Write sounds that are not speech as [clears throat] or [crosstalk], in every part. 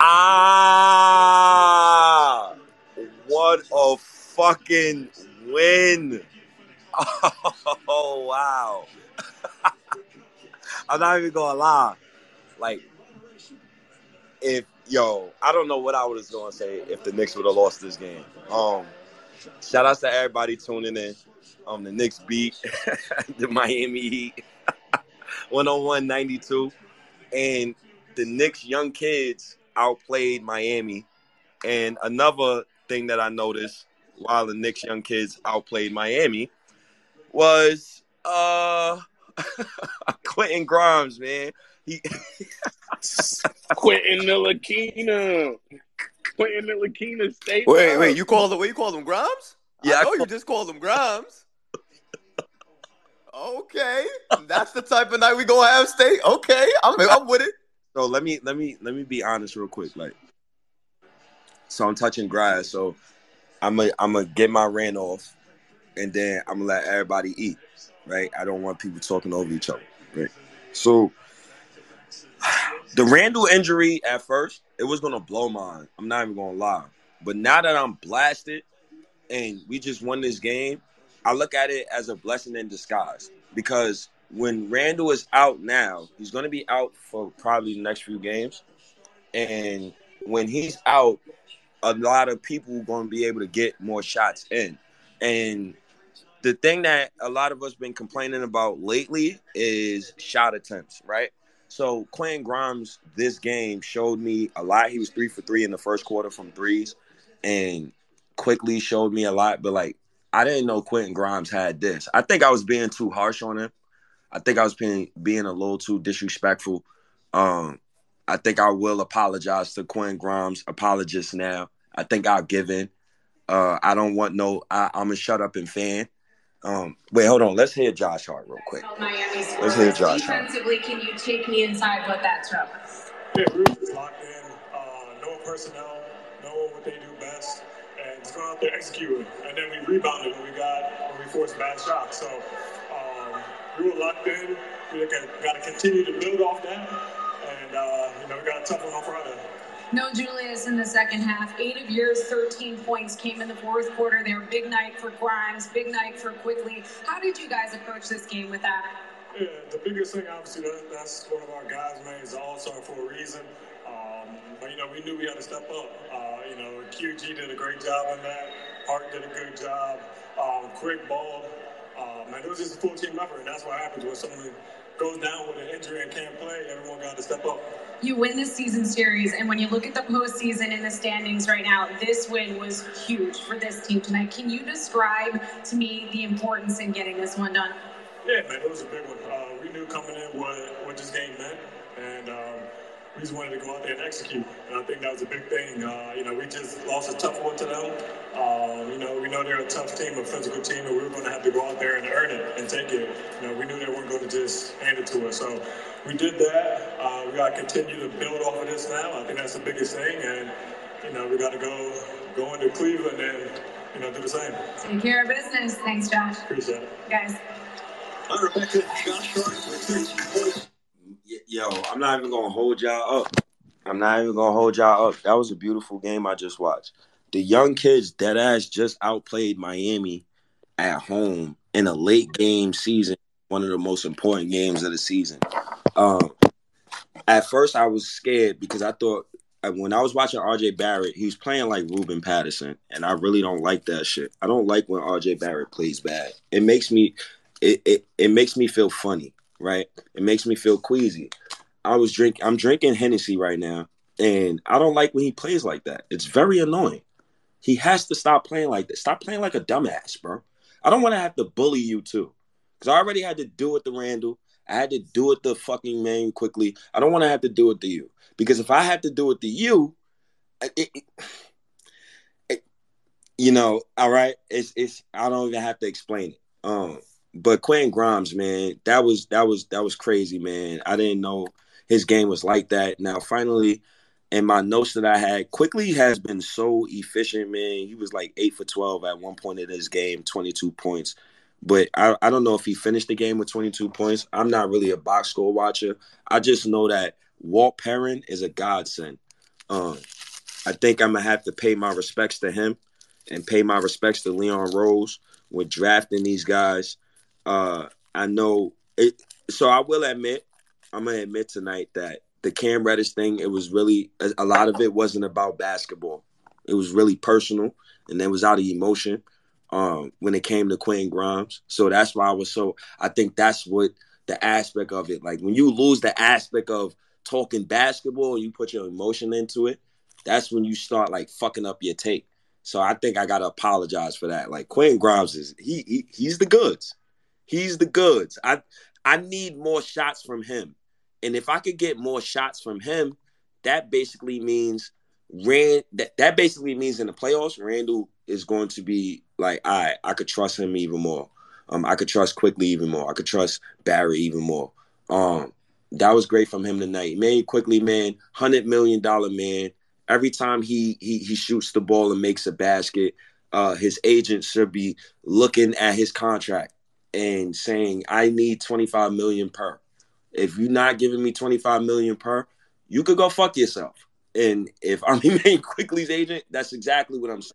Ah, fucking win! [laughs] Oh wow! [laughs] I'm not even gonna lie. Like, if yo, I don't know what I was gonna say if the Knicks would have lost this game. Um, shout outs to everybody tuning in. Um, the Knicks beat [laughs] the Miami Heat 101 92. And the Knicks young kids outplayed Miami. And another thing that I noticed while the Knicks young kids outplayed Miami was uh [laughs] Quentin Grimes, man. He [laughs] Quentin Nilakina. Quentin Nilakina State. Wait, wait, you call him? What you call them Grimes? Yeah, I I know call- you just called him Grimes. Okay, that's the type of night we gonna have. state. okay. I'm I'm with it. so let me let me let me be honest real quick. Like so I'm touching grass, so I'm gonna I'm gonna get my rant off and then I'm gonna let everybody eat. Right? I don't want people talking over each other. Right. So the Randle injury at first, it was gonna blow mine. I'm not even gonna lie. But now that I'm blasted and we just won this game, I look at it as a blessing in disguise. Because when Randle is out now, he's gonna be out for probably the next few games. And when he's out, a lot of people gonna be able to get more shots in. And the thing that a lot of us been complaining about lately is shot attempts, right? So Quentin Grimes this game showed me a lot. He was three for three in the first quarter from threes, and Quickley showed me a lot. But like, I didn't know Quentin Grimes had this. I think I was being too harsh on him. I think I was being being a little too disrespectful. Um, I think I will apologize to Quentin Grimes. Apologist now. I think I'll give in. Uh, I don't want no. I, I'm a shut up and fan. Um, wait, hold on. Let's hear Josh Hart real quick. Miami Let's hear scores. Josh. Defensively, can you take me inside what that's from? Yeah, group is locked in, uh, knowing personnel, knowing what they do best, and just going out there executing. And then we rebounded when we got when we forced bad shots. So um, we were locked in. We got to continue to build off that, and uh, you know we got a tough one on Friday. No Julius in the second half. Eight of yours, 13 points came in the fourth quarter. They were big night for Grimes, big night for Quickley. How did you guys approach this game with that? Yeah, the biggest thing, obviously, that, that's one of our guys, man. He's all star for a reason. Um, but, you know, we knew we had to step up. Uh, you know, QG did a great job on that. Hart did a good job. Um, Quick balled. Uh, man, it was just a full team effort, and that's what happens when someone goes down with an injury and can't play. Everyone got to step up. You win this season series, and when you look at the postseason in the standings right now, this win was huge for this team tonight. Can you describe to me the importance in getting this one done? Yeah, man, it was a big one. Uh, we knew coming in what, what this game meant, and um, we just wanted to go out there and execute. And I think that was a big thing. Uh, you know, we just lost a tough one to them. Um, you know, we know they're a tough team, a physical team, and we were going to have to go out there and earn it and take it. You know, we knew they weren't going to just hand it to us. So we did that. Uh, we got to continue to build off of this now. I think that's the biggest thing. And, you know, we got to go go into Cleveland and, you know, do the same. Take care of business. Thanks, Josh. Appreciate it. Guys. All right, Rebecca, Josh Hart with 13 points. Y- Yo, I'm not even gonna hold y'all up. I'm not even gonna hold y'all up. That was a beautiful game I just watched. The young kids, dead ass, just outplayed Miami at home in a late game season, one of the most important games of the season. Um, at first, I was scared because I thought uh, when I was watching RJ Barrett, he was playing like Ruben Patterson, and I really don't like that shit. I don't like when RJ Barrett plays bad. It makes me, it it, it makes me feel funny, right? It makes me feel queasy. I was drink, I'm drinking Hennessy right now, and I don't like when he plays like that. It's very annoying. He has to stop playing like this. Stop playing like a dumbass, bro. I don't want to have to bully you too, because I already had to do it to Randle. I had to do it to fucking man Quickley. I don't want to have to do it to you because if I have to do it to you, it, it, you know, all right, it's it's I don't even have to explain it. Um, but Quentin Grimes, man, that was that was that was crazy, man. I didn't know his game was like that. Now, finally, in my notes that I had, Quickley has been so efficient, man. He was like eight for twelve at one point in his game, twenty two points. But I, I don't know if he finished the game with 22 points. I'm not really a box score watcher. I just know that Walt Perrin is a godsend. Um, I think I'm gonna have to pay my respects to him and pay my respects to Leon Rose with drafting these guys. Uh, I know it. So I will admit, I'm gonna admit tonight that the Cam Reddish thing, it was really a, lot of it wasn't about basketball. It was really personal, and it was out of emotion um, when it came to Quentin Grimes. So that's why I was so. I think that's what the aspect of it. Like when you lose the aspect of talking basketball and you put your emotion into it, that's when you start like fucking up your take. So I think I gotta apologize for that. Like Quentin Grimes is he, he he's the goods. He's the goods. I I need more shots from him. And if I could get more shots from him, that basically means Rand that, that basically means in the playoffs, Randle is going to be like, all right, I could trust him even more. Um, I could trust Quickley even more. I could trust Barry even more. Um, that was great from him tonight. Man, Quickley, man, hundred million dollar man. Every time he he he shoots the ball and makes a basket, uh, his agent should be looking at his contract and saying, "I need twenty five million per. If you're not giving me twenty five million per, you could go fuck yourself." And if I'm [laughs] Immanuel Quickley's agent, that's exactly what I'm saying.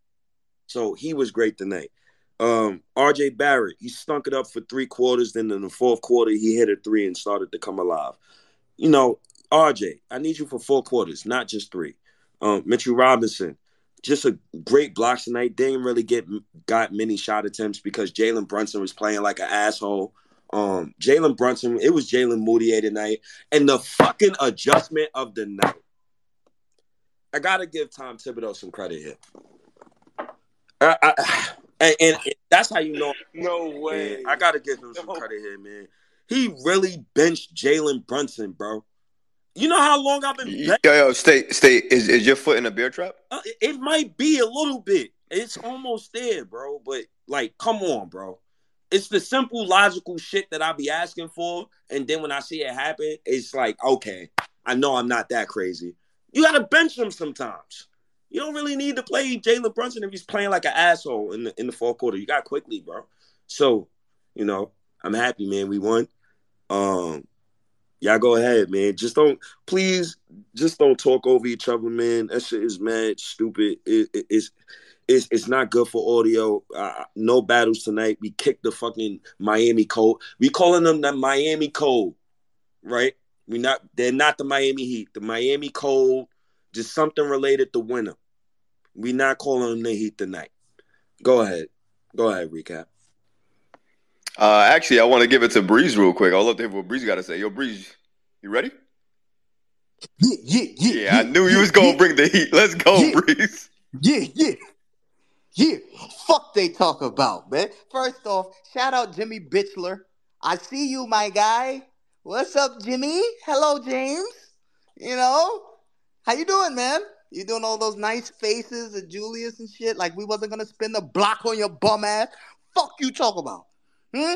So he was great tonight. Um, RJ Barrett, he stunk it up for three quarters. Then in the fourth quarter, he hit a three and started to come alive. You know, RJ, I need you for four quarters, not just three. Um, Mitchell Robinson, just a great blocks tonight. Didn't really get got many shot attempts because Jalen Brunson was playing like an asshole. Um, Jalen Brunson, it was Jalen Mudiay tonight, and the fucking adjustment of the night. I gotta give Tom Thibodeau some credit here. I, I, [sighs] and, and, that's how you know. [laughs] No way. Man, I gotta give him some no. credit here, man. He really benched Jalen Brunson, bro. You know how long I've been. Yo, yo, stay, stay. Is, is your foot in a bear trap? Uh, it, it might be a little bit. It's almost there, bro. But like, come on, bro. It's the simple, logical shit that I be asking for, and then when I see it happen, it's like, okay, I know I'm not that crazy. You gotta bench him sometimes. You don't really need to play Jalen Brunson if he's playing like an asshole in the in the fourth quarter. You got Quickley, bro. So, you know, I'm happy, man. We won. Um, y'all go ahead, man. Just don't, please, just don't talk over each other, man. That shit is mad stupid. It, it, it's it's it's not good for audio. Uh, no battles tonight. We kicked the fucking Miami Cold. We calling them the Miami Cold, right? We not. They're not the Miami Heat. The Miami Cold. Just something related to winter. We not calling them the Heat tonight. Go ahead. Go ahead, recap. Uh, actually, I want to give it to Breeze real quick. I'll love to hear what Breeze got to say. Yo, Breeze, you ready? Yeah, yeah, yeah. Yeah, I knew yeah, you was gonna yeah. bring the heat. Let's go, yeah. Breeze. Yeah, yeah, yeah. Fuck they talk about, man. First off, shout out Jimmy Bitchler. I see you, my guy. What's up, Jimmy? Hello, James. You know, how you doing, man? You doing all those nice faces of Julius and shit like we wasn't gonna spin the block on your bum ass? Fuck you talk about? Hmm?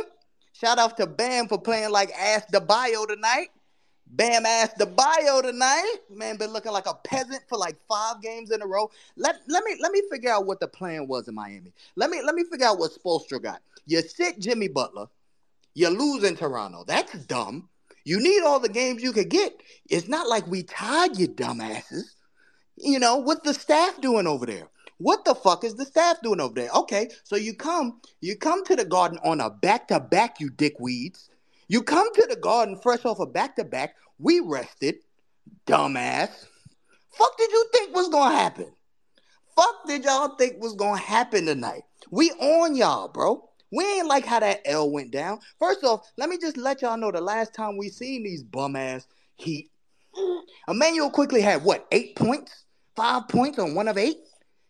Shout out to Bam for playing like ass the bio tonight. Bam ass the bio tonight. Man, been looking like a peasant for like five games in a row. Let, let me let me figure out what the plan was in Miami. Let me let me figure out what Spoelstra got. You sit Jimmy Butler, you lose in Toronto. That's dumb. You need all the games you could get. It's not like we tied you dumbasses. You know, what's the staff doing over there? What the fuck is the staff doing over there? Okay, so you come, you come to the garden on a back-to-back, you dickweeds. You come to the garden fresh off a back-to-back. We rested, dumbass. Fuck did you think was gonna happen? Fuck did y'all think was gonna happen tonight? We on y'all, bro. We ain't like how that L went down. First off, let me just let y'all know the last time we seen these bum ass Heat, Immanuel Quickley had what eight points, five points on one of eight.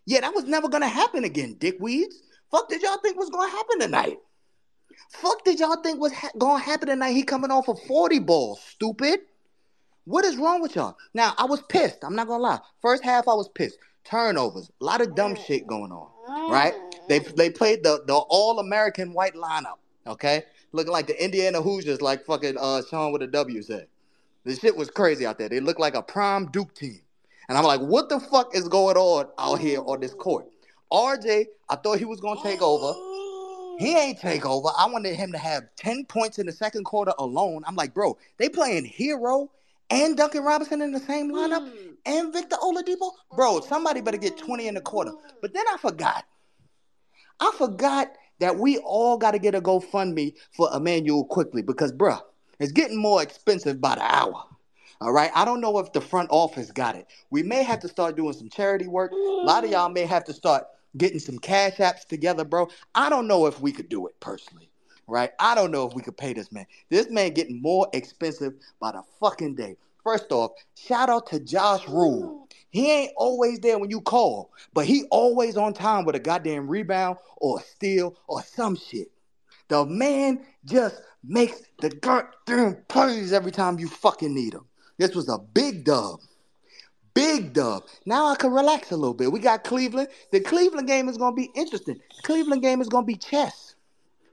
Yeah, that was never gonna happen again, dickweeds. Fuck did y'all think was gonna happen tonight? Fuck did y'all think was ha- gonna happen tonight? He coming off a 40 ball, stupid. What is wrong with y'all? Now, I was pissed. I'm not gonna lie. First half, I was pissed. Turnovers, a lot of dumb shit going on. right? They they played the the All American white lineup. Okay, looking like the Indiana Hoosiers, like fucking uh, Sean with a W said. This shit was crazy out there. They looked like a prime Duke team. And I'm like, what the fuck is going on out here on this court? RJ, I thought he was gonna take over. He [gasps] ain't take over. I wanted him to have 10 points in the second quarter alone. I'm like, bro, they playing Herro and Duncan Robinson in the same lineup hmm. and Victor Oladipo. Bro, somebody better get 20 in the quarter. But then I forgot. I forgot that we all got to get a GoFundMe for Immanuel Quickley because, bruh, it's getting more expensive by the hour. All right. I don't know if the front office got it. We may have to start doing some charity work. A lot of y'all may have to start getting some cash apps together, bro. I don't know if we could do it personally. Right? I don't know if we could pay this man. This man getting more expensive by the fucking day. First off, shout out to Josh Rule. He ain't always there when you call, but he always on time with a goddamn rebound or a steal or some shit. The man just makes the goddamn plays every time you fucking need him. This was a big dub. Big dub. Now I can relax a little bit. We got Cleveland. The Cleveland game is going to be interesting. Cleveland game is going to be chess.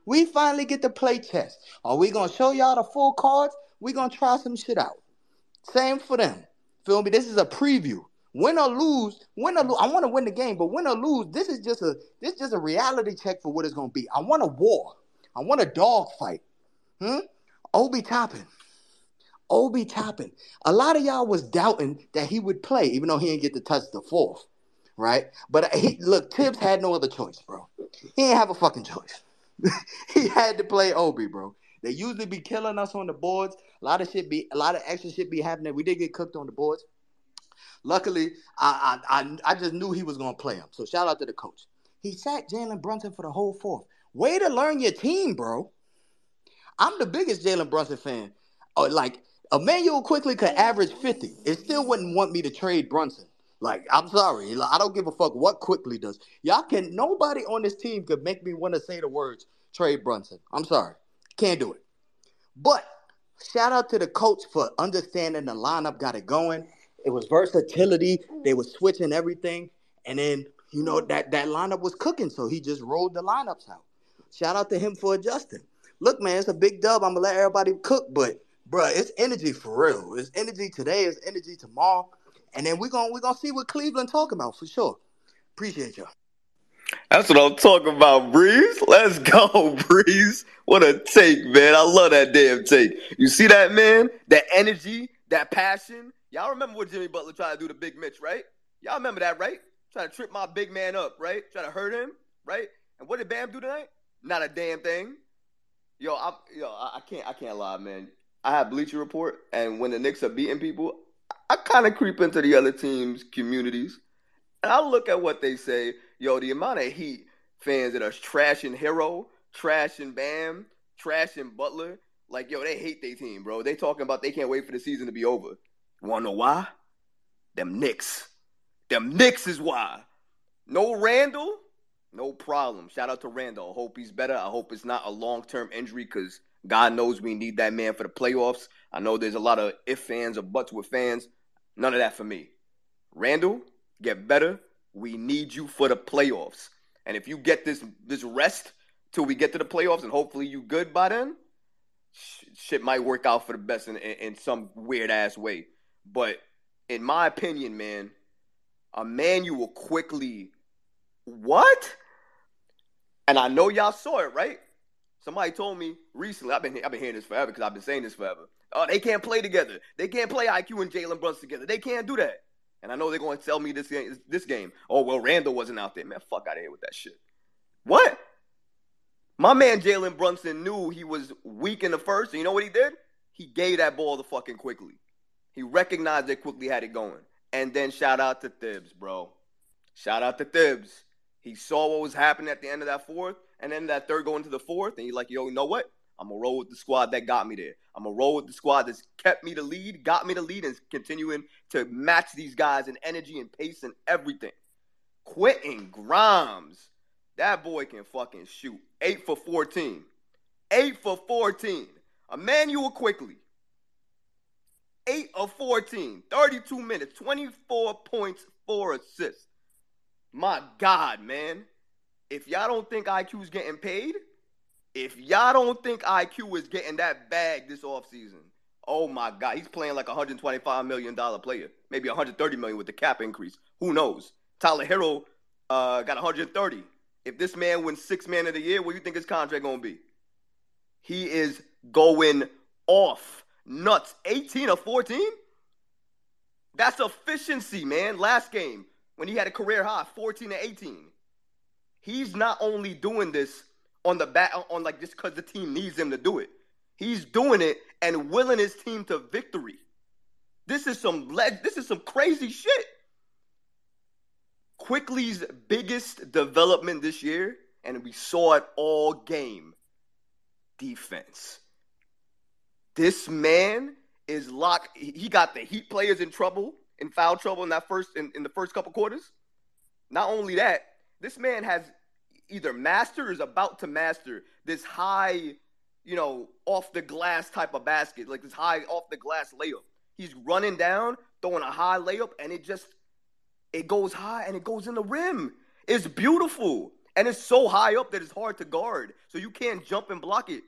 We finally get to play chess. Are we going to show y'all the full cards? we going to try some shit out. Same for them. Feel me? This is a preview. Win or lose, win or lose. I want to win the game, but win or lose, this is just a this is just a reality check for what it's gonna be. I want a war. I want a dog fight. Hmm? Obi Toppin. Obi Toppin. A lot of y'all was doubting that he would play, even though he didn't get to touch the fourth, right? But uh, he, look, Thibs had no other choice, bro. He didn't have a fucking choice. [laughs] he had to play Obi, bro. They usually be killing us on the boards. A lot of shit be, a lot of extra shit be happening. We did get cooked on the boards. Luckily, I I I, I just knew he was gonna play him. So shout out to the coach. He sat Jalen Brunson for the whole fourth. Way to learn your team, bro. I'm the biggest Jalen Brunson fan. Oh, like Immanuel Quickley could average 50. It still wouldn't want me to trade Brunson. Like, I'm sorry. I don't give a fuck what Quickley does. Y'all can nobody on this team could make me want to say the words trade Brunson. I'm sorry. Can't do it. But shout out to the coach for understanding the lineup, got it going. It was versatility. They were switching everything. And then, you know, that, that lineup was cooking. So he just rolled the lineups out. Shout out to him for adjusting. Look, man, it's a big dub. I'm gonna let everybody cook, but bro, it's energy for real. It's energy today. It's energy tomorrow, and then we're gonna we're gonna see what Cleveland talk about for sure. Appreciate y'all. That's what I'm talking about, Breeze. Let's go, [laughs] Breeze. What a take, man. I love that damn take. You see that, man? That energy, that passion. Y'all remember what Jimmy Butler tried to do to Big Mitch, right? Y'all remember that, right? Trying to trip my big man up, right? Trying to hurt him, right? And what did Bam do tonight? Not a damn thing. Yo, I, yo, I can't, I can't lie, man. I have Bleacher Report, and when the Knicks are beating people, I kind of creep into the other teams' communities, and I look at what they say. Yo, the amount of Heat fans that are trashing Herro, trashing Bam, trashing Butler, like yo, they hate their team, bro. They talking about they can't wait for the season to be over. Wanna know why? Them Knicks. Them Knicks is why. No Randle, no problem. Shout out to Randle. I hope he's better. I hope it's not a long term injury because God knows we need that man for the playoffs. I know there's a lot of if fans or buts with fans. None of that for me. Randle, get better. We need you for the playoffs. And if you get this this rest till we get to the playoffs, and hopefully you good by then, shit might work out for the best in, in, in some weird ass way. But in my opinion, man, Immanuel Quickley what? And I know y'all saw it, right? Somebody told me recently. I've been I've been hearing this forever because I've been saying this forever. Oh, they can't play together. They can't play IQ and Jalen Brunson together. They can't do that. And I know they're going to tell me this game. This game. Oh well, Randle wasn't out there. Man, fuck out of here with that shit. What? My man Jalen Brunson knew he was weak in the first, and you know what he did? He gave that ball to fucking Quickley. He recognized that Quickley had it going. And then shout out to Thibs, bro. Shout out to Thibs. He saw what was happening at the end of that fourth, and then that third going to the fourth, and you're like, yo, you know what? I'm gonna roll with the squad that got me there. I'm gonna roll with the squad that's kept me the lead, got me the lead, and continuing to match these guys in energy and pace and everything. Quentin Grimes, that boy can fucking shoot. Eight for 14. Eight for 14. Immanuel Quickley. Eight of 14. 32 minutes. 24 points, four assists. My God, man. If y'all don't think IQ is getting paid, if y'all don't think IQ is getting that bag this offseason, oh my God, he's playing like a $125 million player, maybe 130 million with the cap increase. Who knows? Tyler Herro uh, got 130. If this man wins six man of the year, what do you think his contract gonna be? He is going off. Nuts. 18 or 14? That's efficiency, man. Last game, when he had a career high, 14 to 18. He's not only doing this on the back on like just because the team needs him to do it. He's doing it and willing his team to victory. This is some leg. This is some crazy shit. Quickley's biggest development this year, and we saw it all game. Defense. This man is locked. He got the Heat players in trouble, in foul trouble in that first in, in the first couple quarters. Not only that, this man has either mastered or is about to master this high, you know, off the glass type of basket, like this high off the glass layup. He's running down, throwing a high layup, and it just it goes high and it goes in the rim. It's beautiful. And it's so high up that it's hard to guard. So you can't jump and block it.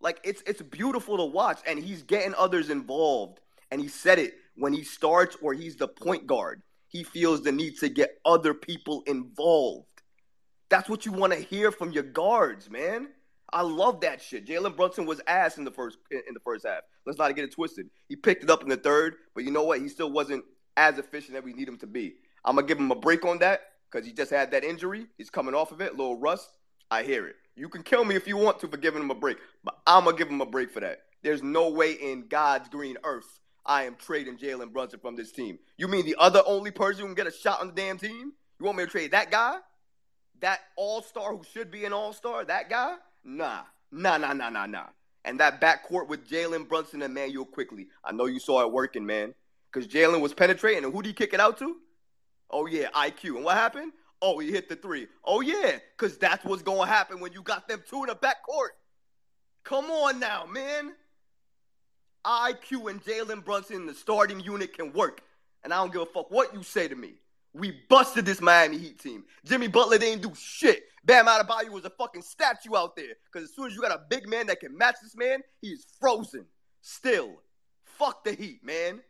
Like it's it's beautiful to watch. And he's getting others involved. And he said it when he starts or he's the point guard. He feels the need to get other people involved. That's what you want to hear from your guards, man. I love that shit. Jalen Brunson was ass in the first in the first half. Let's not get it twisted. He picked it up in the third, but you know what? He still wasn't as efficient as we need him to be. I'm gonna give him a break on that because he just had that injury. He's coming off of it, little rust. I hear it. You can kill me if you want to for giving him a break, but I'm gonna give him a break for that. There's no way in God's green earth I am trading Jalen Brunson from this team. You mean the other only person who can get a shot on the damn team? You want me to trade that guy? That all star who should be an all star? That guy? Nah, nah, nah, nah, nah, nah. And that backcourt with Jalen Brunson and Manuel Quickley. I know you saw it working, man. Because Jalen was penetrating, and who did he kick it out to? Oh yeah, IQ. And what happened? Oh, he hit the three. Oh yeah, because that's what's going to happen when you got them two in the backcourt. Come on now, man. IQ and Jalen Brunson the starting unit can work. And I don't give a fuck what you say to me. We busted this Miami Heat team. Jimmy Butler didn't do shit. Bam Adebayo was a fucking statue out there. Because as soon as you got a big man that can match this man, he's frozen. Still, fuck the Heat, man.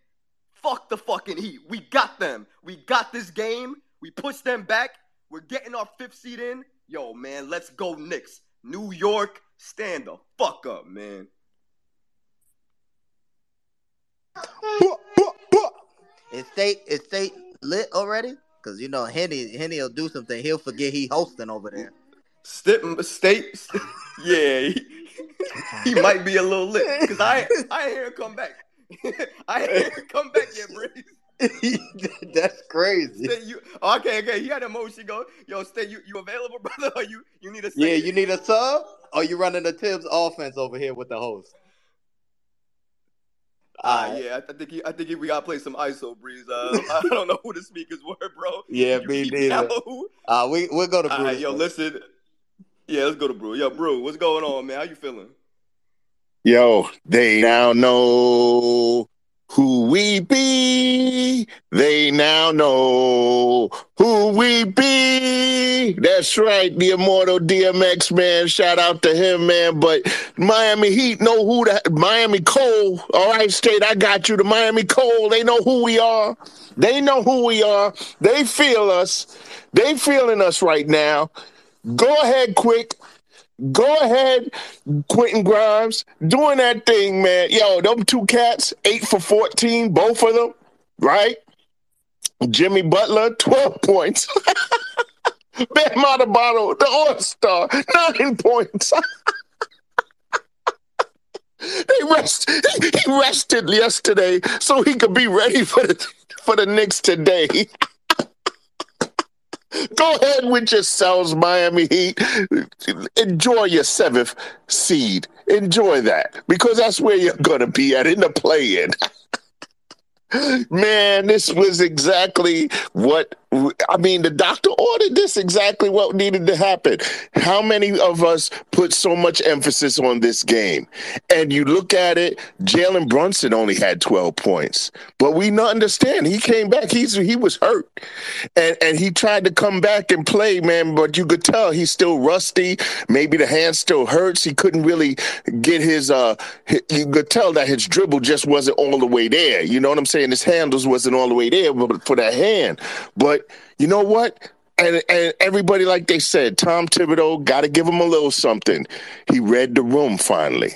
Fuck the fucking Heat. We got them. We got this game. We pushed them back. We're getting our fifth seed in. Yo, man, let's go Knicks. New York, stand the fuck up, man. Is state is state lit already? Cause you know Henny Henny will do something. He'll forget he hosting over there. State, state, [laughs] yeah, he, he might be a little lit. Cause I I hear him come back. [laughs] I ain't come back yet, Breeze. [laughs] That's crazy. Stay, you, oh, okay, okay. He had a motion go. Yo, stay. You, you available, brother? Or you, you need a. Yeah, you need a sub. Or you running the Thibs offense over here with the host? Ah, uh, yeah. I, think he, I think he, we gotta play some ISO breeze. Uh, [laughs] I don't know who the speakers were, bro. Yeah, you, me [laughs] neither. Uh, we we'll go to Brew. Right, yo, listen. Yeah, let's go to Brew. Yo, Brew, what's going on, man? How you feeling? Yo, they now know who we be. They now know who we be. That's right, the immortal DMX man. Shout out to him, man. But Miami Heat know who the Miami Cold. All right, state, I got you. The Miami Cold. They know who we are. They know who we are. They feel us. They feeling us right now. Go ahead, quick. Go ahead, Quentin Grimes, doing that thing, man. Yo, them two cats, eight for 14, both of them, right? Jimmy Butler, 12 [laughs] points. [laughs] Bam Adebayo, the All-Star, nine [laughs] points. they rest, he rested yesterday so he could be ready for the for the Knicks today. [laughs] Go ahead with yourselves, Miami Heat. Enjoy your seventh seed. Enjoy that because that's where you're going to be at in the play in. [laughs] Man, this was exactly what I mean, the doctor ordered this exactly what needed to happen. How many of us put so much emphasis on this game? And you look at it, Jalen Brunson only had 12 points. But we not understand. He came back. He's he was hurt. And and he tried to come back and play, man, but you could tell he's still rusty. Maybe the hand still hurts. He couldn't really get his uh you could tell that his dribble just wasn't all the way there. You know what I'm saying? His handles wasn't all the way there but for that hand. But you know what? And, and everybody, like they said, Tom Thibodeau got to give him a little something. He read the room finally.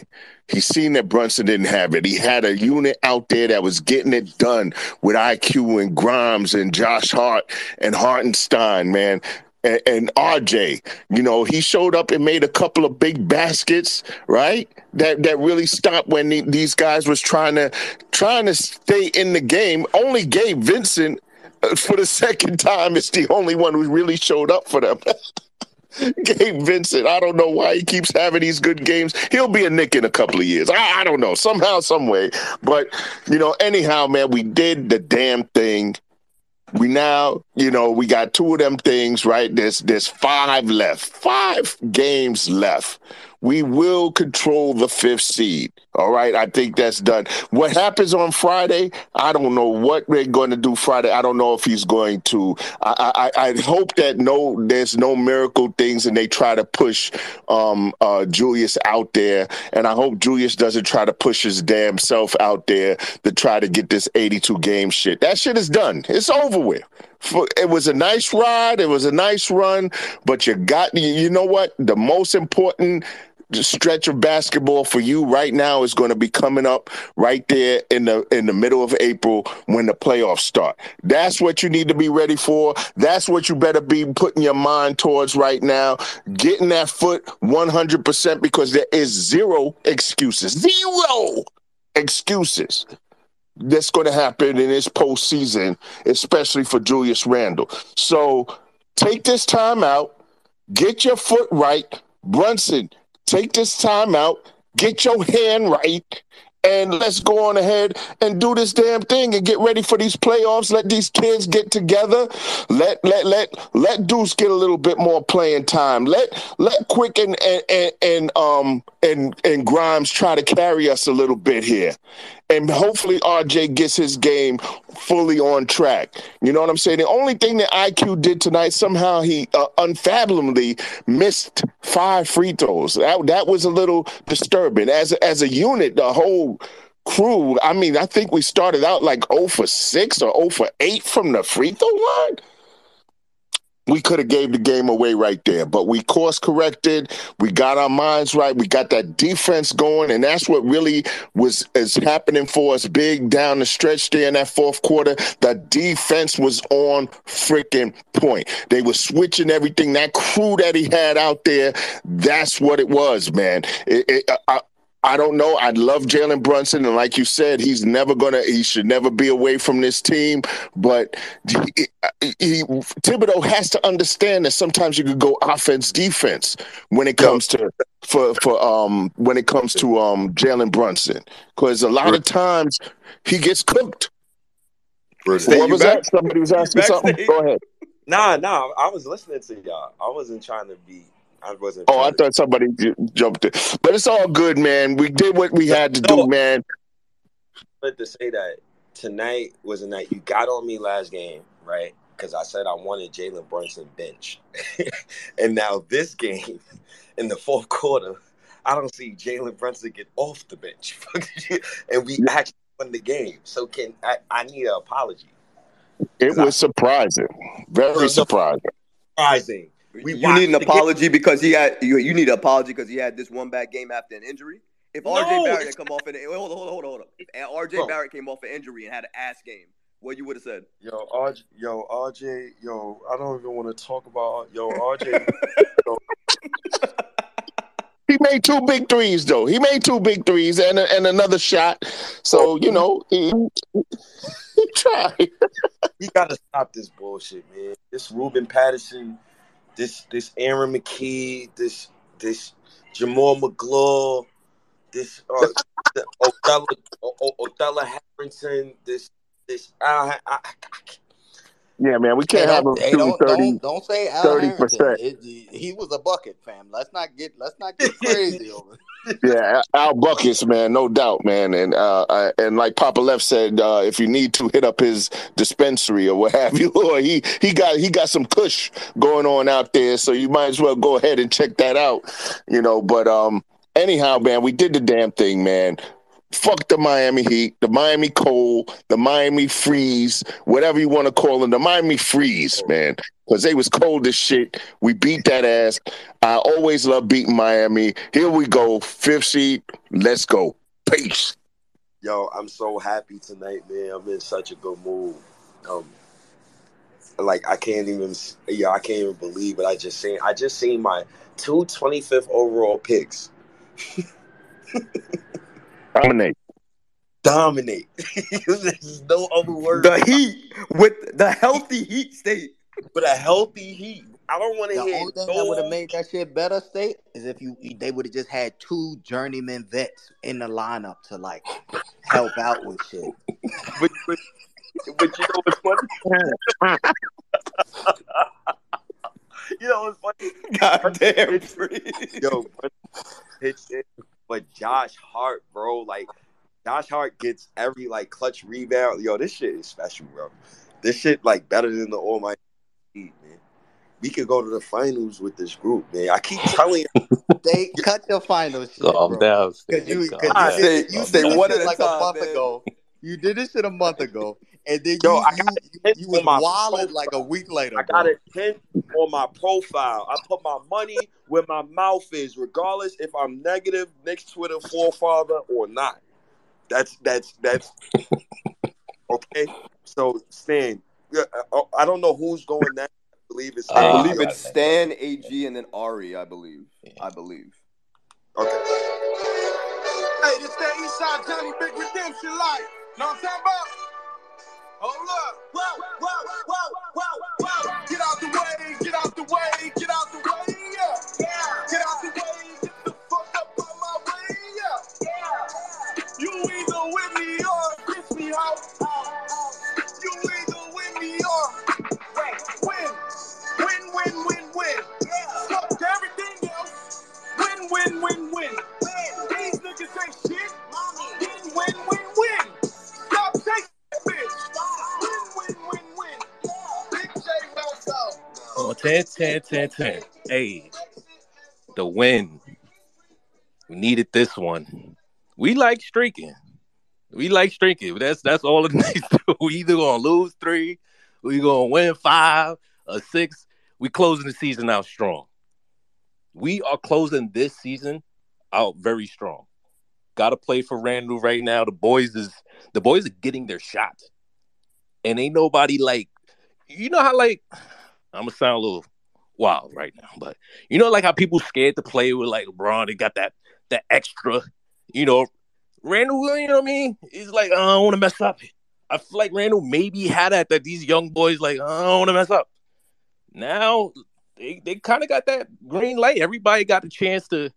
He seen that Brunson didn't have it. He had a unit out there that was getting it done with IQ and Grimes and Josh Hart and Hartenstein, man. And, and RJ, you know, he showed up and made a couple of big baskets, right? That that really stopped when the, these guys was trying to trying to stay in the game. Only Gabe Vincent [laughs] for the second time is the only one who really showed up for them. [laughs] Gabe Vincent, I don't know why he keeps having these good games. He'll be a Knick in a couple of years. I, I don't know, somehow, some way. But you know, anyhow, man, we did the damn thing. We now, you know, we got two of them things, right? There's there's five left, five games left we will control the fifth seed. All right. I think that's done. What happens on Friday, I don't know what they're going to do Friday. I don't know if he's going to. I, I, I hope that no, there's no miracle things and they try to push um, uh, Julius out there. And I hope Julius doesn't try to push his damn self out there to try to get this 82 game shit. That shit is done. It's over with. For, it was a nice ride. It was a nice run, but you got, you know what? The most important stretch of basketball for you right now is going to be coming up right there in the in the middle of April when the playoffs start. That's what you need to be ready for. That's what you better be putting your mind towards right now. Getting that foot 100% because there is zero excuses. Zero excuses that's going to happen in this postseason, especially for Julius Randle. So take this time out, get your foot right. Brunson, Take this time out, get your hand right, and let's go on ahead and do this damn thing and get ready for these playoffs. Let these kids get together. Let let let let Deuce get a little bit more playing time. Let let Quick and and and, and um and and Grimes try to carry us a little bit here and hopefully RJ gets his game fully on track. You know what I'm saying? The only thing that IQ did tonight, somehow he uh, unfathomably missed five free throws. That that was a little disturbing. As as a unit, the whole crew. I mean, I think we started out like 0 for 6 or 0 for 8 from the free throw line we could have gave the game away right there but we course corrected we got our minds right we got that defense going and that's what really was is happening for us big down the stretch there in that fourth quarter. The defense was on freaking point. They were switching everything. That crew that he had out there that's what it was man. It, it, I, I don't know. I love Jalen Brunson, and like you said, he's never gonna. He should never be away from this team. But he, he, Thibodeau has to understand that sometimes you could go offense defense when it comes to for for um when it comes to um Jalen Brunson because a lot of times he gets cooked. What was back? that? Somebody was asking something. Go ahead. Nah, nah. I was listening to y'all. I wasn't trying to be I wasn't. Oh, I thought somebody jumped in, but it's all good, man. We did what we had to do, man. But to say that tonight was a night you got on me last game, right? Because I said I wanted Jalen Brunson bench, [laughs] and now this game in the fourth quarter, I don't see Jalen Brunson get off the bench, [laughs] and we actually won the game. So can I? I need an apology. It was I, surprising, very surprising. Surprising we you need an apology because he had you, you need an apology because he had this one bad game after an injury. If no, RJ Barrett had come off and hold on, hold on, hold on, hold on. If RJ Bro. Barrett came off an injury and had an ass game, what you would have said? Yo, RJ, yo, RJ, yo, I don't even want to talk about yo, RJ. yo. [laughs] He made two big threes though. He made two big threes and and another shot. So you know he, he tried. he got to stop this bullshit, man. This Ruben Patterson this this Aaron McKee, this this Jamal McGlaw, this uh, Othella, Othella Harrington, this this uh, I, I, Yeah, man, we can't have him don't, hey, shooting don't, 30 don't, don't say Al 30 percent. He was a bucket, fam. Let's not get let's not get crazy [laughs] over. it. Yeah, Al Buckets, man, no doubt, man. And uh, uh, and like Papa Left said, uh, if you need to hit up his dispensary or what [laughs] have you, or he he got he got some kush going on out there, so you might as well go ahead and check that out, you know. But um, anyhow, man, we did the damn thing, man. Fuck the Miami Heat, the Miami Cold, the Miami Freeze, whatever you want to call them, the Miami Freeze, man. Because they was cold as shit. We beat that ass. I always love beating Miami. Here we go, fifth seed. Let's go. Peace. Yo, I'm so happy tonight, man. I'm in such a good mood. Um, like I can't even, yeah, I can't even believe it. I just seen, I just seen my two 25th overall picks [laughs] Dominate. dominate. [laughs] There's no other word. The Heat with the healthy Heat state. But a healthy Heat. I don't want to hear The only thing that would have made that shit better, state, is if you they would have just had two journeyman vets in the lineup to like help out with shit. [laughs] But, but, but you know what's funny? [laughs] you know what's funny? Goddamn freeze. Yo, but, it's, it, but Josh Hart, bro, like Josh Hart gets every like clutch rebound. Yo, this shit is special, bro. This shit like better than the All Might man. We could go to the finals with this group, man. I keep [laughs] telling you, They [laughs] cut your finals. shit, Calm bro. down. Cause you, Calm cause I you down. say- you say did this one shit at a like time, a month man. ago. You did this shit a month ago, and then Yo, you I you, got you, hit you was on my wilding like a week later, I got bro. a hint on my profile. I put my money where my mouth is, regardless if I'm negative next Twitter forefather or not. That's that's that's okay. So Stan, I, I don't know who's going next. I believe it's I Uh, Stan. believe it's Stan, AG, and then Ari. I believe. Yeah. I believe. okay. Hey, this that Eastside Johnny Big Redemption life. Know what I'm talking about? Hold up. Whoa, whoa, whoa, whoa, whoa. Get out the way, get out the way, get out the way, 10, 10, 10, 10. Hey, the win. We needed this one. We like streaking. We like streaking. That's that's all it [laughs] needs. we either gonna lose three, we gonna win five or six. We closing the season out strong. We are closing this season out very strong. Got to play for Randle right now. The boys is the boys are getting their shot, and ain't nobody like you know how like I'm gonna sound a little wild right now, but you know like how people scared to play with like LeBron. They got that that extra, you know. Randle, you know what I mean? He's like, "Oh, I don't want to mess up. I feel like Randle maybe had that that these young boys like, "Oh, I don't want to mess up. Now they they kind of got that green light. Everybody got the chance to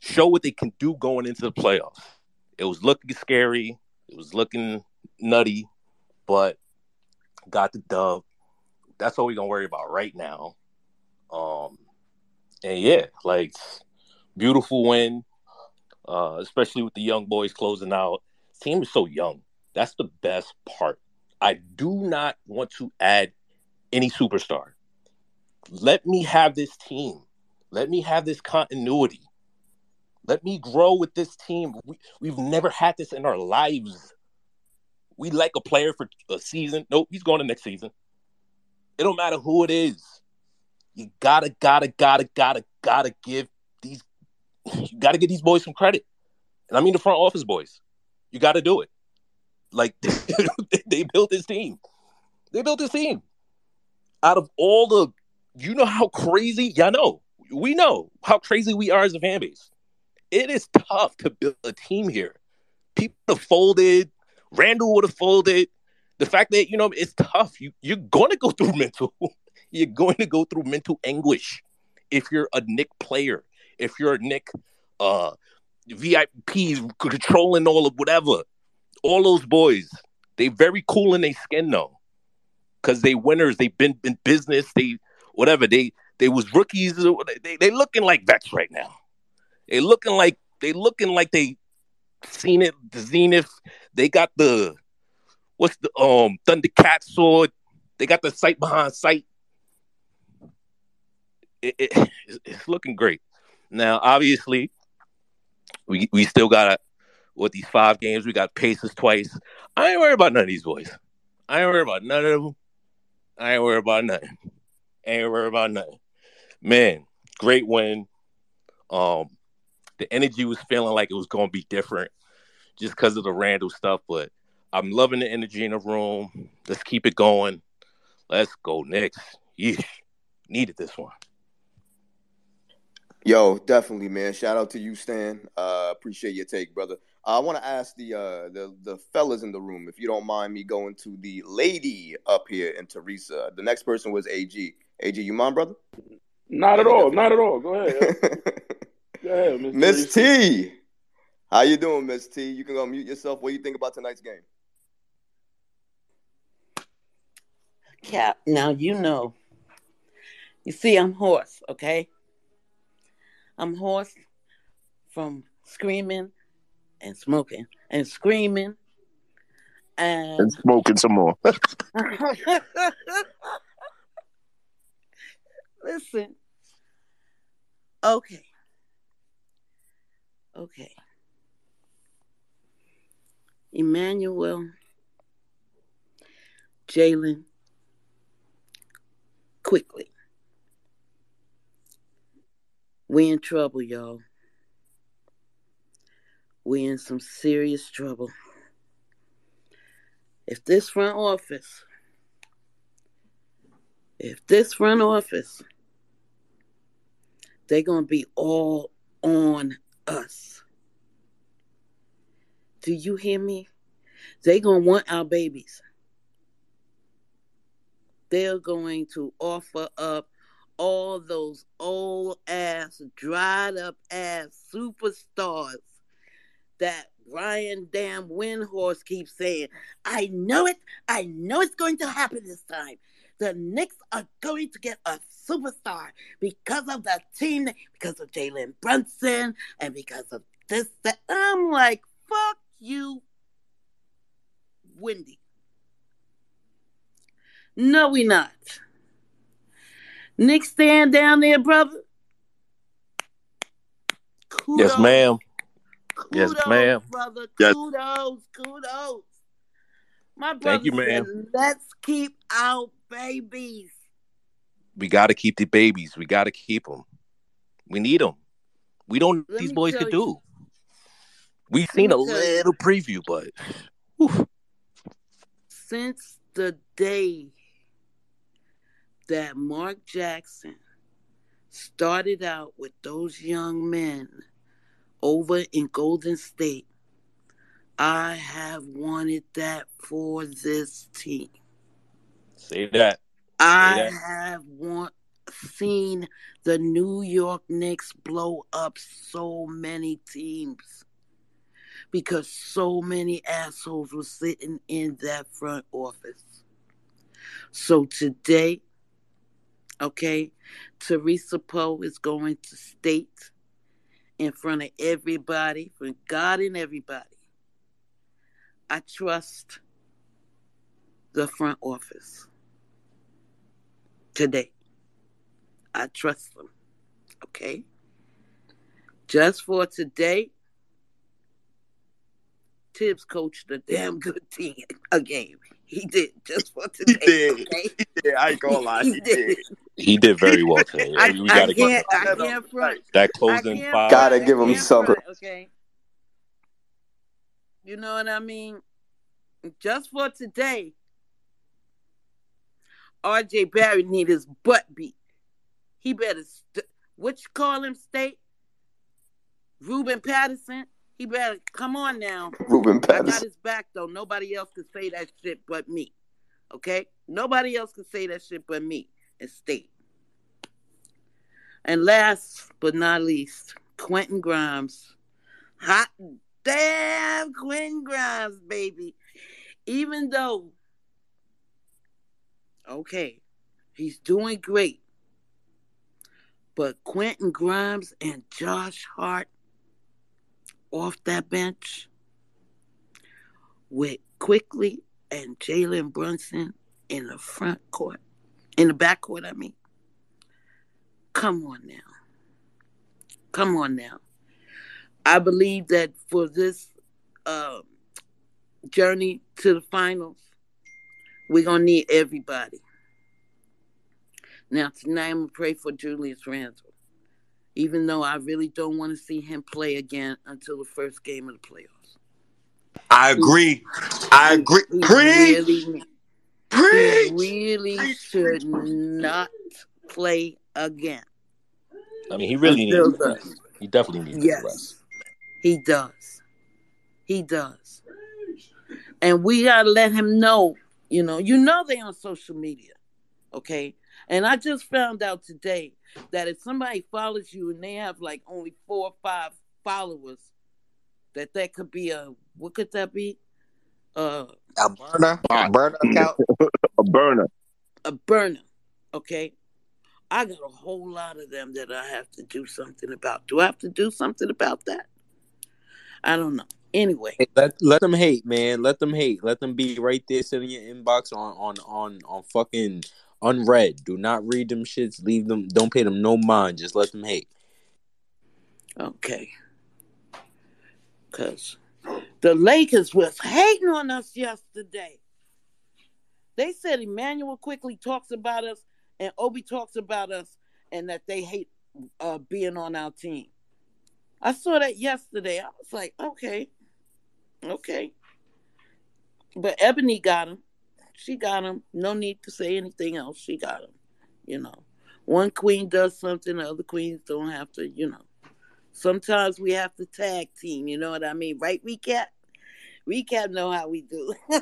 show what they can do going into the playoffs. It was looking scary. It was looking nutty, but got the dub. That's all we're gonna worry about right now. Um, and yeah, like beautiful win, uh, especially with the young boys closing out. Team is so young. That's the best part. I do not want to add any superstar. Let me have this team. Let me have this continuity. Let me grow with this team. We, we've never had this in our lives. We like a player for a season. Nope, he's going to next season. It don't matter who it is. You gotta, gotta, gotta, gotta, gotta give these. You gotta give these boys some credit, and I mean the front office boys. You got to do it. Like [laughs] they built this team. They built this team. Out of all the, you know how crazy. Y'all know. We know how crazy we are as a fan base. It is tough to build a team here. People have folded. Randle would have folded. The fact that you know it's tough. You you're going to go through [laughs] mental. you're going to go through mental anguish if you're a Knick player. If you're a Knick uh, VIPs controlling all of whatever. All those boys, they very cool in their skin though. because they winners. They've been in business. They whatever. They they was rookies. They they looking like vets right now. They looking like they looking like they seen it. The Zenith. They got the what's the um Thundercat sword. They got the sight behind sight. It, it, it's looking great. Now, obviously, we we still got with these five games. We got Pacers twice. I ain't worried about none of these boys. I ain't worried about none of them. I ain't worried about nothing. ain't worried about nothing. Man, great win. Um, the energy was feeling like it was to be different just because of the Randle stuff, but I'm loving the energy in the room. Let's keep it going. Let's go next. Yeesh. Needed this one. Yo, definitely, man. Shout out to you, Stan. Uh, appreciate your take, brother. I want to ask the uh, the the fellas in the room if you don't mind me going to the lady up here and Teresa. The next person was AG. AG, you mind, brother? Not at all. Not at all. Go ahead. [laughs] Go ahead, Miss Miss T. How you doing, Miss T? You can go mute yourself. What do you think about tonight's game? Cap, now you know. You see, I'm hoarse, okay? I'm hoarse from screaming and smoking and screaming and And smoking some more. [laughs] listen. Okay. Okay. Immanuel, Jalen, Quickley. We in trouble, y'all. We in some serious trouble. If this front office, if this front office, they're gonna be all on us. Do you hear me? They're gonna want our babies. They're going to offer up all those old ass, dried up ass superstars that Ryan Damn Windhorst keeps saying, I know it, I know it's going to happen this time. The Knicks are going to get a superstar because of the team, because of Jalen Brunson, and because of this. That. I'm like, fuck you, Wendy. No, we not. Nick stand down there, brother. Kudos, Yes, ma'am. Yes, ma'am. brother. Yes. Kudos, kudos. My brother Thank you, said, ma'am. let's keep our babies. We got to keep the babies. We got to keep them. We need them. We don't Let these boys tell could you. do. We've seen me a little preview, but whew, Since the day that Mark Jackson started out with those young men over in Golden State, I have wanted that for this team. say that. I that. have want, seen the New York Knicks blow up so many teams because so many assholes were sitting in that front office. So today, okay, Teresa Poe is going to state in front of everybody, for God and everybody, I trust the front office today. I trust them. Okay? Just for today, Thibs coached a damn good team, [laughs] a game. He did just for today. He did. Okay? Yeah, I ain't gonna lie. [laughs] He did. He did very [laughs] well today. I, we got to give can't, him I can't front. that I closing can't five. Gotta give him can't front, Okay. You know what I mean? Just for today, RJ Barrett need his butt beat. He better, st- what you call him, state? Ruben Patterson. He better come on now. Ruben Patterson. I got his back though. Nobody else can say that shit but me. Okay? Nobody else can say that shit but me and state. And last but not least, Quentin Grimes. Hot damn Quentin Grimes, baby. Even though Okay, he's doing great. But Quentin Grimes and Josh Hart off that bench with Quickley and Jalen Brunson in the front court, in the back court, I mean. Come on now. Come on now. I believe that for this uh, journey to the finals, we're going to need everybody. Now, tonight I'm going to pray for Julius Randle, even though I really don't want to see him play again until the first game of the playoffs. I agree. I agree. He Preach. really, Preach. he really should not play again. I mean, he really Until needs the- rest. He definitely needs Yes. rest. He does. He does. And we gotta let him know, you know, you know they on social media. Okay. And I just found out today that if somebody follows you and they have like only four or five followers, that that could be a what could that be? Uh A burner, a burner account. [laughs] a burner. a burner. Okay. I got a whole lot of them that I have to do something about. Do I have to do something about that? I don't know. Anyway, let let them hate, man. Let them hate. Let them be right there sitting in your inbox on on on on fucking unread. Do not read them shits. Leave them. Don't pay them no mind. Just let them hate. Okay. Because the Lakers was hating on us yesterday. They said Immanuel Quickley talks about us and Obi talks about us and that they hate uh, being on our team. I saw that yesterday. I was like, okay, okay. But Ebony got him. She got him. No need to say anything else. She got him. You know, one queen does something, the other queens don't have to, you know. Sometimes we have to tag team, you know what I mean? Right, Recap? Recap know how we do. [laughs]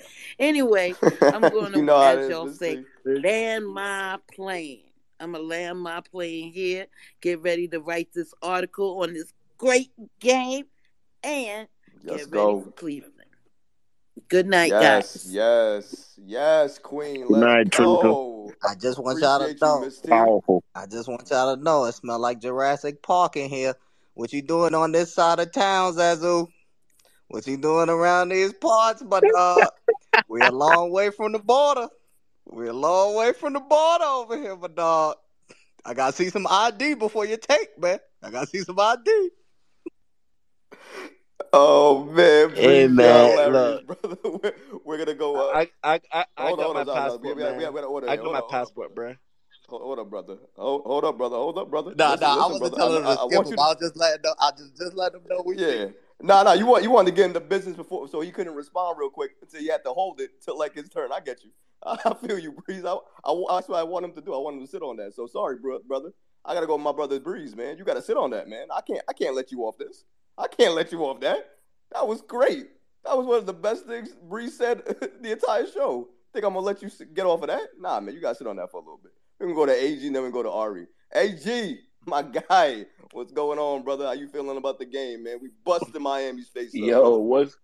[laughs] anyway, I'm [laughs] going to, You know as y'all Miss say, T. land my plane. I'm going to land my plane here, get ready to write this article on this great game, and Let's get ready go. for Cleveland. Good night, Yes, guys. yes, yes, Queen. Let's night, Trinka. go. I just want y'all to Appreciate you, know. Miss Powerful. I just want y'all to know it smell like Jurassic Park in here. What you doing on this side of town, Zazu? What you doing around these parts? But uh, we're a long way from the border. We're a long way from the border over here, but dog. I gotta see some ID before you take, man. I gotta see some ID. Oh man, Hey, man, you're look. brother. [laughs] We're, we're gonna go. Uh, I I I, I hold on, got hold my on, Zaza. We, passport, we, we, man. we order I got Hold my on, passport, bro. hold, hold up, brother. Hold, hold up, brother. Hold up, brother. Nah, listen, nah, I listen, wasn't brother. telling I, him I, I skip want him. you. I was just letting them, I just just letting them know we Yeah. Nah, nah. You want you wanted to get into business before, so he couldn't respond real quick until you had to hold it till like his turn. I get you. [laughs] I feel you, Breeze. I, I, that's what I want him to do. I want him to sit on that. So sorry, bro, brother. I gotta go with my brother Breeze, man. You gotta sit on that, man. I can't. I can't let you off this. I can't let you off that. That was great. That was one of the best things Breeze said [laughs] the entire show. Think I'm gonna let you get off of that? Nah, man. You gotta sit on that for a little bit. We can go to AG then we can go to Ari. AG, [laughs] my guy, what's going on, brother? How you feeling about the game, man? We busted Miami's face. Yo, brother. what's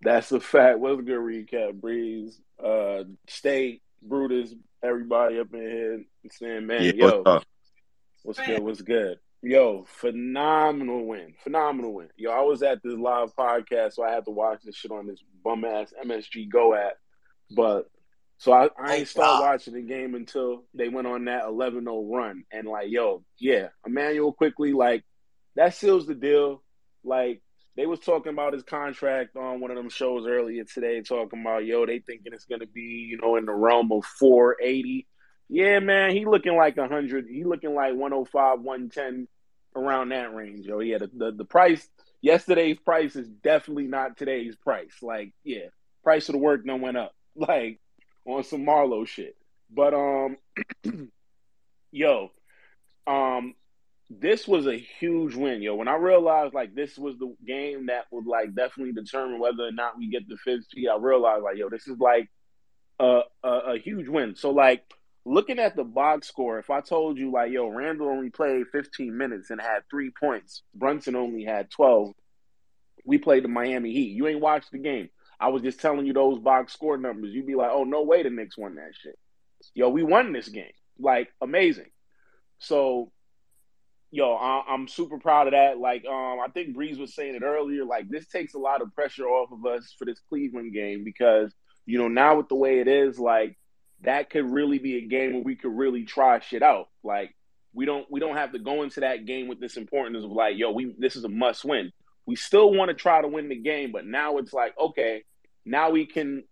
that's a fact. What's a good recap, Breeze? Uh State, Brutus, everybody up in here saying, man, Yeah, yo, what's what's good, what's good? Yo, phenomenal win. Phenomenal win. Yo, I was at this live podcast, so I had to watch this shit on this bum ass MSG Go app. But so I, I ain't start watching the game until they went on that 11-0 run. And like, yo, yeah, Immanuel Quickley, like, that seals the deal. Like, they was talking about his contract on one of them shows earlier today, talking about, yo, they thinking it's gonna be, you know, in the realm of 480. Yeah, man, he looking like 100. He looking like 105, 110, around that range, yo. Yeah, the, the, the price, yesterday's price is definitely not today's price. Like, yeah, price of the work done went up. [laughs] Like, on some Marlowe shit. But, um, [clears throat] yo, um, this was a huge win, yo. When I realized like this was the game that would like definitely determine whether or not we get the fifth seed, I realized like, yo, this is like a, a a huge win. So like looking at the box score, if I told you like, yo, Randle only played 15 minutes and had three points, Brunson only had 12. We played the Miami Heat. You ain't watched the game. I was just telling you those box score numbers. You'd be like, oh no way, the Knicks won that shit. Yo, we won this game. Like amazing. So, yo, I, I'm super proud of that. Like, um, I think Breeze was saying it earlier. Like, this takes a lot of pressure off of us for this Cleveland game because you know now with the way it is, like that could really be a game where we could really try shit out. Like, we don't we don't have to go into that game with this importance of like, yo, we this is a must win. We still want to try to win the game, but now it's like, okay, now we can,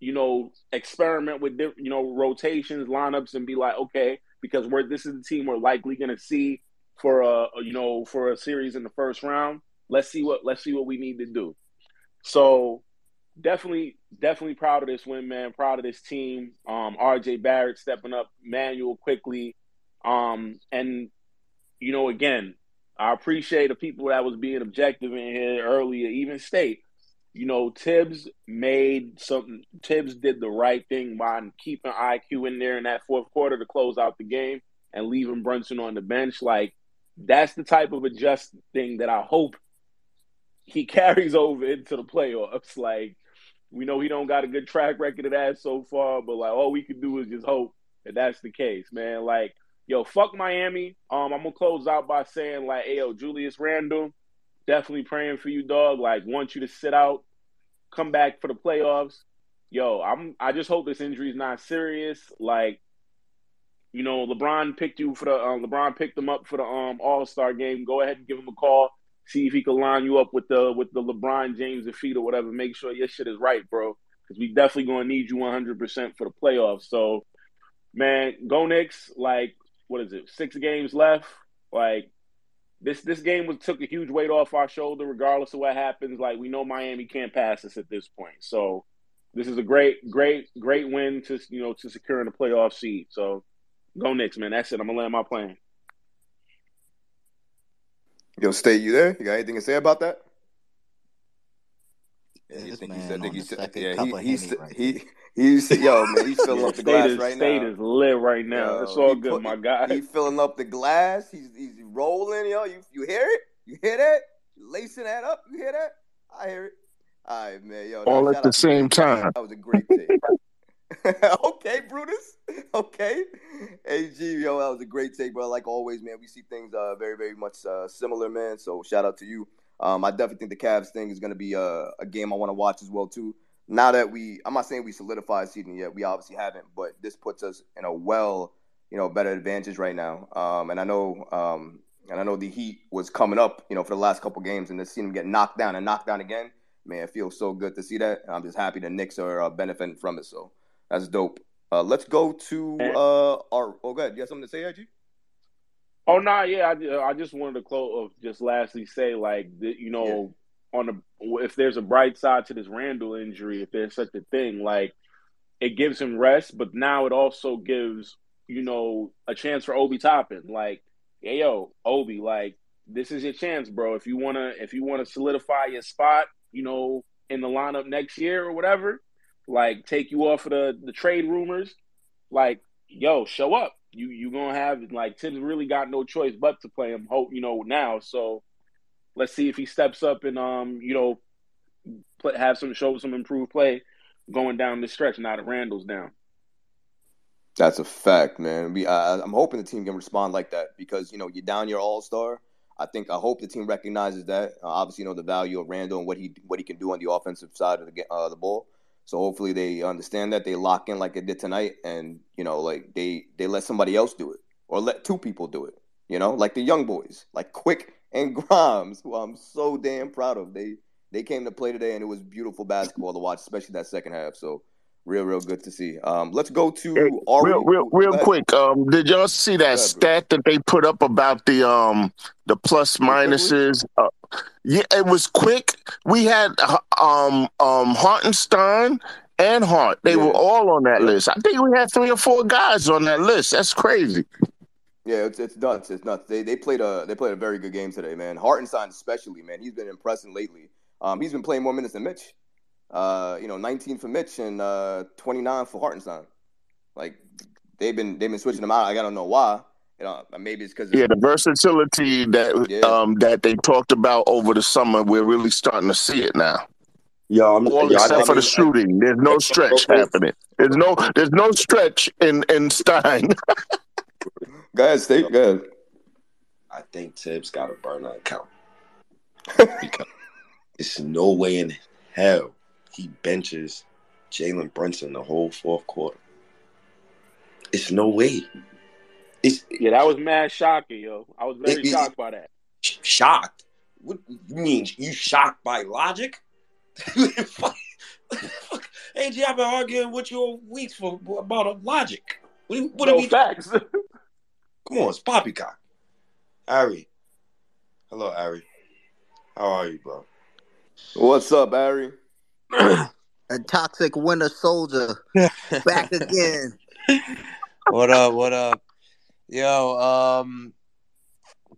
you know, experiment with different, you know, rotations, lineups, and be like, okay, because we're this is the team we're likely going to see for a, you know, for a series in the first round. Let's see what let's see what we need to do. So definitely, definitely proud of this win, man. Proud of this team. Um, RJ Barrett stepping up, Manuel Quickley, um, and you know, again, I appreciate the people that was being objective in here earlier, even state. You know, Thibs made something. Thibs did the right thing by keeping IQ in there in that fourth quarter to close out the game and leaving Brunson on the bench. Like that's the type of adjust thing that I hope he [laughs] carries over into the playoffs. Like we know he don't got a good track record of that so far, but like all we can do is just hope that that's the case, man. Like yo, fuck Miami. Um, I'm gonna close out by saying like, hey, yo, Julius Randle, definitely praying for you, dog. Like, want you to sit out, come back for the playoffs. Yo, I'm. I just hope this injury is not serious. Like, you know, LeBron picked you for the. Uh, LeBron picked him up for the um All Star game. Go ahead and give him a call. See if he can line you up with the with the LeBron James defeat or whatever. Make sure your shit is right, bro. Because we definitely gonna need you 100 percent for the playoffs. So, man, go Knicks. Like what is it? Six games left. Like this this game was took a huge weight off our shoulder, regardless of what happens. Like we know Miami can't pass us at this point. So this is a great, great, great win to you know to securing a playoff seed. So go Knicks, man. That's it. I'm gonna land my plane. Yo, stay you there? You got anything to say about that? Yeah, You think he man said? Think on he said? Yeah, he of he's right he he's yo man. He's filling Yeah, up the state glass is right state now. is lit right now. It's all good, put my guy. he filling up the glass. He's he's rolling. Yo, you you hear it? You hear that? Lacing that up. You hear that? I hear it. All right, man. Yo, All nah, at the out same Breeze. time. That was a great take. [laughs] okay, Brutus. Okay. Hey, yo, that was a great take, bro. Like always, man, we see things uh, very, very much uh, similar, man. So shout out to you. Um, I definitely think the Cavs thing is going to be uh, a game I want to watch as well, too. Now that we, I'm not saying we solidified season yet. We obviously haven't, but this puts us in a well, you know, better advantage right now. Um, and I know, um, and I know the Heat was coming up, you know, for the last couple games, and to see them get knocked down and knocked down again, man, it feels so good to see that. I'm just happy the Knicks are uh, benefiting from it. So that's dope. Uh, let's go to uh, our. Oh, good. You have something to say, IG? Oh no, yeah, I, I just wanted to close. Just lastly, say like the, you know, on the if there's a bright side to this Randle injury, if there's such a thing, like it gives him rest, but now it also gives you know a chance for Obi Toppin. Like, hey yo, Obi, like this is your chance, bro. If you wanna if you wanna solidify your spot, you know, in the lineup next year or whatever, like take you off of the the trade rumors, like yo, show up. You you gonna have like Thibs really got no choice but to play him. Hope you know now. So let's see if he steps up and um you know have some show some improved play going down the stretch. Now that Randle's down. That's a fact, man. We, I, I'm hoping the team can respond like that because you know you're down your all star. I think I hope the team recognizes that. Uh, obviously, you know the value of Randle and what he what he can do on the offensive side of the uh, the ball. So hopefully they understand that they lock in like they did tonight, and you know like they they let somebody else do it or let two people do it. You know, like the young boys, like Quick and [laughs] Grimes, who I'm so damn proud of. They they came to play today, and it was beautiful basketball to watch, especially that second half. So real, real good to see. Um, let's go to Ari. Real, real, real quick. Um, did y'all see that ahead, bro. stat that they put up about the um the plus minuses? Uh, yeah, it was quick. We had uh, um um Hartenstein and Hart. They were all on that Yeah. list. I think we had three or four guys on that list. That's crazy. Yeah, it's it's nuts. It's nuts. They they played a they played a very good game today, man. Hartenstein especially, man. He's been impressing lately. Um, he's been playing more minutes than Mitch. Uh, you know, 19 for Mitch and uh 29 for Hartenstein. Like they've been they've been switching them out. I don't know why. You know, maybe it's because Yeah, the versatility that Yeah. um that they talked about over the summer, we're really starting to see it now. Yo, I'm All yo, except I for the shooting. There's no stretch happening. There's no there's no stretch in in Stein. [laughs] Go ahead, Steve. Go ahead. I think Thibs got a burner account. [laughs] because it's no way in hell he benches Jalen Brunson the whole fourth quarter. It's no way. It's Yeah, that was mad shocking, yo. I was very It- it- shocked by that. shocked. What you mean? You shocked by logic? [laughs] Fuck. [laughs] Fuck. AJ, I've been arguing with you all weeks for about a logic. What, do- what no are we facts. [laughs] Come on, it's poppycock. Ari. Hello, Ari. How are you, bro? What's up, Ari? [clears throat] A toxic winter soldier [laughs] back again. What up? What up? Yo, um,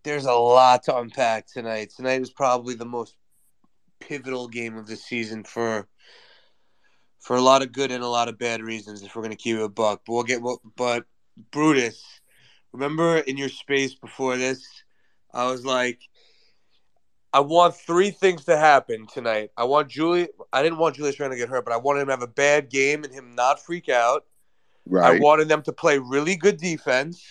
there's a lot to unpack tonight. Tonight was probably the most pivotal game of the season for for a lot of good and a lot of bad reasons. If we're gonna keep it a buck, but we'll get. But Brutus, remember in your space before this, I was like, I want three things to happen tonight. I want Julie. I didn't want Julius Randle to get hurt, but I wanted him to have a bad game and him not freak out. Right. I wanted them to play really good defense,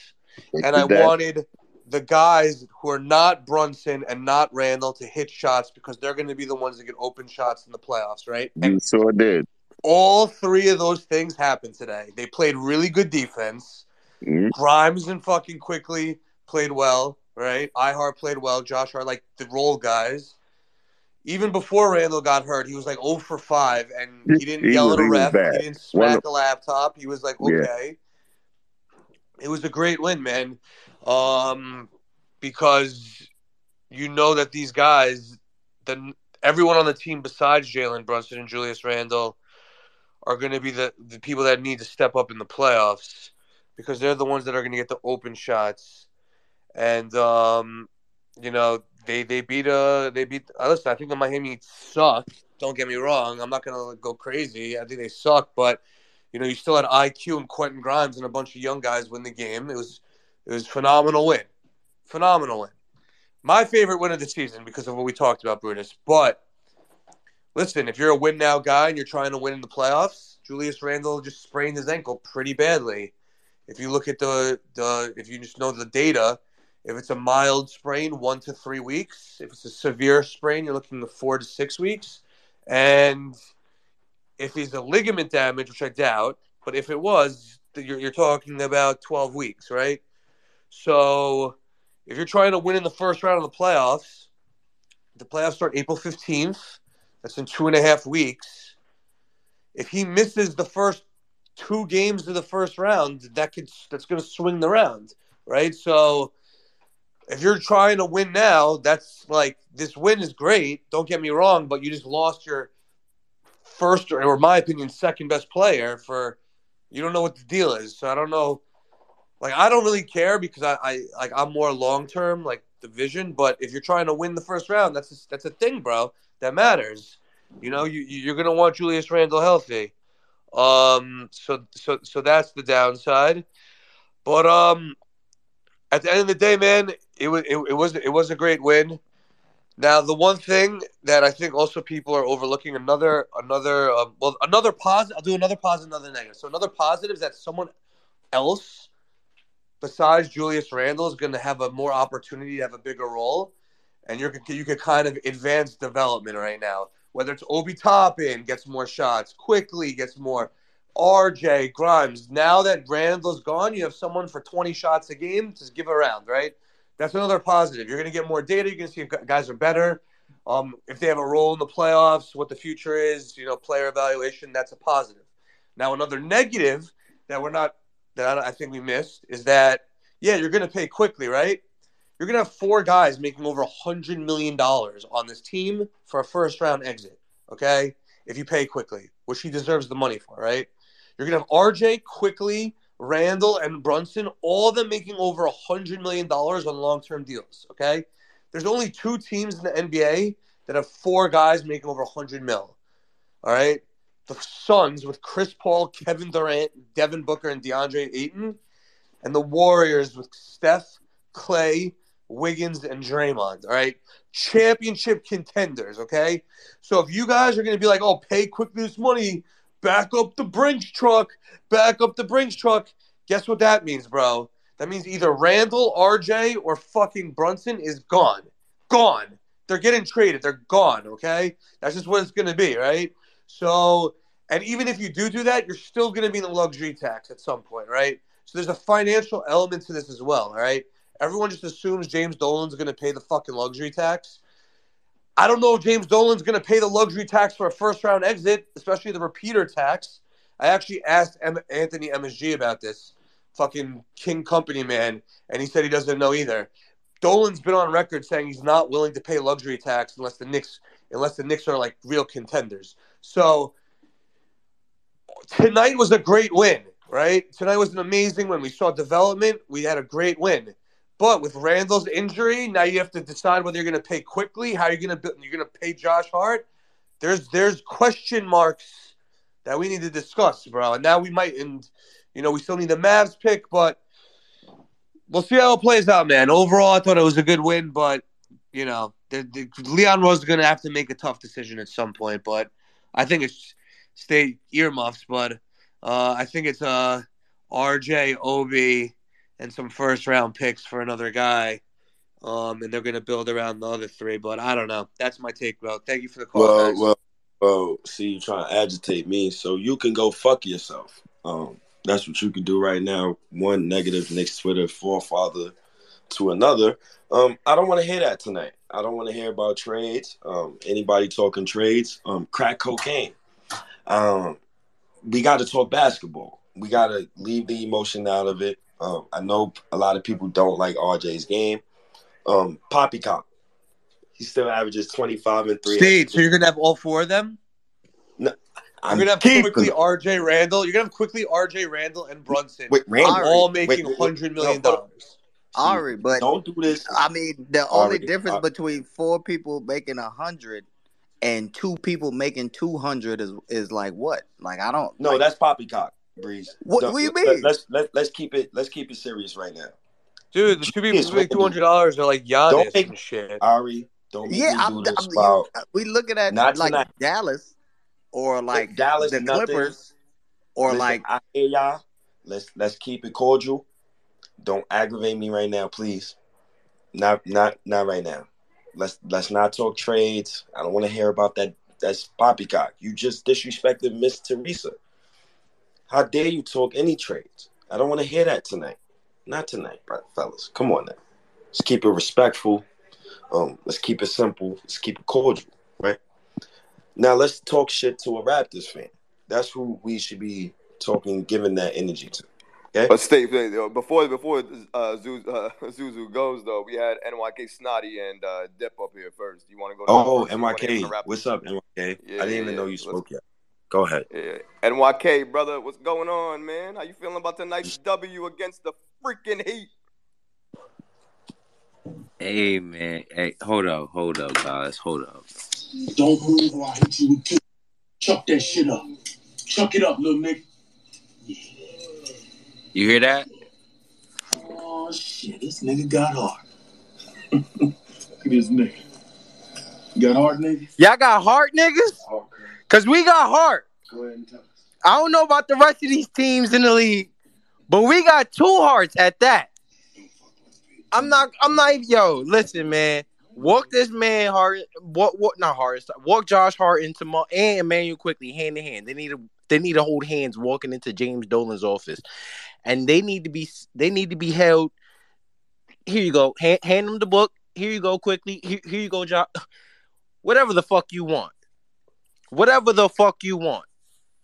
They and I that. wanted the guys who are not Brunson and not Randle to hit shots because they're going to be the ones that get open shots in the playoffs, right? You And sure did. all three of those things happened today. They played really good defense. Mhm. Grimes and fucking Quickley played well, right? Ihar played well. Josh Hart, like the role guys. Even before Randle got hurt, he was like 0 for 5, and he didn't He yell was- at a ref. bad. He didn't smack of- the laptop. He was like, Yeah. okay. It was a great win, man. Um, because you know that these guys, the everyone on the team besides Jalen Brunson and Julius Randle are going to be the, the people that need to step up in the playoffs because they're the ones that are going to get the open shots. And um, you know they they beat uh they beat. Uh, listen, I think the Miami suck. Don't get me wrong. I'm not to go crazy. I think they suck, but you know you still had IQ and Quentin Grimes and a bunch of young guys win the game. It was it was phenomenal win, phenomenal win. My favorite win of the season because of what we talked about, Brutus. But listen, if you're a win now guy and you're trying to win in the playoffs, Julius Randle just sprained his ankle pretty badly. If you look at the the if you just know the data, if it's a mild sprain, one to three weeks. If it's a severe sprain, you're looking at four to six weeks. And if he's a ligament damage, which I doubt, but if it was, you're, you're talking about 12 weeks, right? So if you're trying to win in the first round of the playoffs, the playoffs start April 15th. That's in two and a half weeks. If he misses the first two games of the first round, that could that's going to swing the round, right? So if you're trying to win now, that's like this win is great. Don't get me wrong, but you just lost your first or, in my opinion, second best player for you don't know what the deal is. So I don't know. Like I don't really care because I, I like I'm more long term, like the vision. But if you're trying to win the first round, that's a, that's a thing, bro. That matters. You know, you you're gonna want Julius Randle healthy. Um, so so so that's the downside. But um, at the end of the day, man, it was it, it was it was a great win. Now, the one thing that I think also people are overlooking another another uh, well another positive. I'll do another positive, another negative. So another positive is that someone else besides Julius Randle is going to have a more opportunity to have a bigger role, and you're you could kind of advance development right now. Whether it's Obi Toppin gets more shots, Quickley gets more. RJ Grimes. Now that Randle's gone, you have someone for 20 shots a game to give around, right? That's another positive. You're going to get more data. You're going to see if guys are better. Um, if they have a role in the playoffs, what the future is, you know, player evaluation, that's a positive. Now, another negative that we're not, that I think we missed is that, yeah, you're going to pay Quickley, right? You're going to have four guys making over $100 million on this team for a first round exit, okay? If you pay Quickley, which he deserves the money for, right? You're going to have RJ Quickley, Randle, and Brunson, all of them making over a $100 million on long term deals, okay? There's only two teams in the NBA that have four guys making over 100 mil, all right? The Suns with Chris Paul, Kevin Durant, Devin Booker, and DeAndre Ayton, and the Warriors with Steph, Clay, Wiggins, and Draymond. All right, championship contenders. Okay, so if you guys are going to be like, oh, pay Quickley this money, back up the Brinks truck, back up the Brinks truck. Guess what that means, bro? That means either Randle, RJ, or fucking Brunson is gone. Gone. They're getting traded. They're gone, okay? That's just what it's going to be, right? So, and even if you do do that, you're still going to be in the luxury tax at some point, right? So there's a financial element to this as well, all right? Everyone just assumes James Dolan's going to pay the fucking luxury tax. I don't know if James Dolan's going to pay the luxury tax for a first round exit, especially the repeater tax. I actually asked M- Anthony MSG about this, fucking King Company man, and he said he doesn't know either. Dolan's been on record saying he's not willing to pay luxury tax unless the Knicks unless the Knicks are like real contenders. So tonight was a great win, right? Tonight was an amazing win. We saw development. We had a great win. But with Randle's injury, now you have to decide whether you're going to pay Quickley, how you're going to you're going to pay Josh Hart. There's there's question marks that we need to discuss, bro. And now we might, and you know, we still need the Mavs pick, but we'll see how it plays out, man. Overall, I thought it was a good win, but you know, the, the, Leon was going to have to make a tough decision at some point. But I think it's stay earmuffs, but uh, I think it's uh, RJ, Obi, and some first round picks for another guy. Um, and they're going to build around the other three, but I don't know. That's my take, bro. Thank you for the call. Well, guys. well, well. See, you trying to agitate me, so you can go fuck yourself. Um, that's what you can do right now. One negative Knicks Twitter forefather to another. Um, I don't want to hear that tonight. I don't want to hear about trades. Um, anybody talking trades? Um, crack cocaine. Um, we got to talk basketball. We got to leave the emotion out of it. Um, I know a lot of people don't like RJ's game. Um, Poppycock. He still averages twenty five and three. Steve, so you're going to have all four of them? No, You're gonna have Quickley RJ Randle. You're gonna have Quickley RJ Randle and Brunson. Wait, Randle. all Wait, making wait, wait. hundred million No, dollars. Ari, but don't do this. I mean, the only Ari, difference Ari. between four people making a hundred and two people making two hundred is is like what? Like I don't. No, like, that's poppycock, Breeze. What- Don't- what do you let- mean? Let's let, let's keep it let's keep it serious right now. Dude, the two people Jeez, who make two Randle. hundred dollars are like Giannis Don't make- and shit. Ari, don't make yeah. me I'm, do this I'm, while you, we looking at Not like tonight. Dallas or like Dallas the nothing. Clippers or Listen, like I hear y'all. Let's let's keep it cordial. Don't aggravate me right now, please. Not not not right now. Let's let's not talk trades. I don't want to hear about that. That's poppycock. You just disrespected Miss Teresa. How dare you talk any trades? I don't want to hear that tonight. Not tonight, fellas. Come on now. Let's keep it respectful. Um, let's keep it simple. Let's keep it cordial, right? Now let's talk shit to a Raptors fan. That's who we should be talking, giving that energy to. Okay. But uh, before before uh, Zuzu, uh, [laughs] Zuzu goes though, we had NYK Snotty and uh, Dip up here first. You want to go? To Oh, first? You wanna get into NYK. What's up, NYK? Yeah, I didn't even yeah, know you let's- spoke yet. Go ahead. Yeah. NYK, brother, what's going on, man? How you feeling about tonight's W against the freaking Heat? Hey man, hey, hold up, hold up, guys, hold up. Don't move or I'll hit you with. Chuck that shit up. Chuck it up, little nigga. You hear that? Oh shit, this nigga got hard. [laughs] Look at this nigga. You got hard, nigga? Y'all got hard niggas? Cause we got heart. Go ahead and tell us. I don't know about the rest of these teams in the league, but we got two hearts at that. I'm not. I'm not. Yo, listen, man. Walk this man hard. Walk, walk not hard. Walk Josh Hart into Mo and Immanuel Quickley hand in hand. They need to. They need to hold hands walking into James Dolan's office, and they need to be. They need to be held. Here you go. Hand, hand them the book. Here you go. Quickley. Here, here you go, Josh. [sighs] Whatever the fuck you want. Whatever the fuck you want.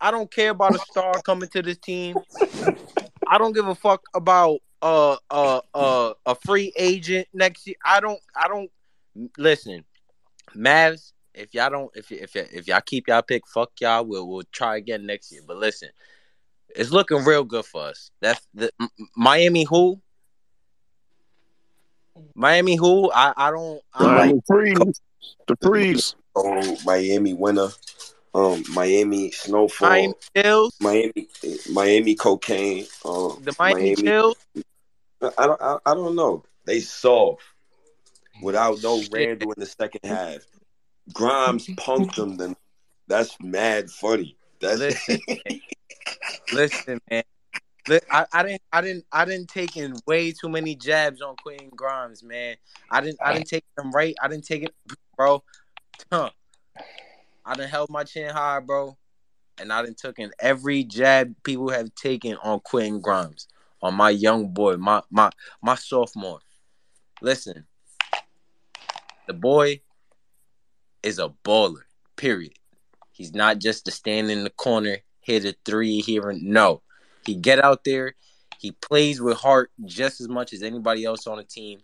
I don't care about a star coming to this team. I don't give a fuck about uh uh uh a free agent next year. I don't I don't listen. Mavs, if y'all don't if if if y'all keep y'all pick, fuck y'all. We'll we'll try again next year. But listen, it's looking real good for us. That's the M- Miami who? Miami who? I I don't I don't Miami freeze. The freeze. Oh, Miami winner. Um, Miami snowfall. Miami Chills. Miami, Miami cocaine. Um, The Miami Chills. I don't. I, I don't know. They soft. without no Randle in the second half. Grimes [laughs] punked them. Then that's mad funny. That's Listen, [laughs] man. listen, man. I, I didn't, I didn't, I didn't take in way too many jabs on Quentin Grimes, man. I didn't, I didn't take them right. I didn't take it, bro. Huh. I done held my chin high, bro, and I done took in every jab people have taken on Quentin Grimes, on my young boy, my my my sophomore. Listen, the boy is a baller. Period. He's not just to stand in the corner, hit a three here and no. He get out there. He plays with heart just as much as anybody else on the team.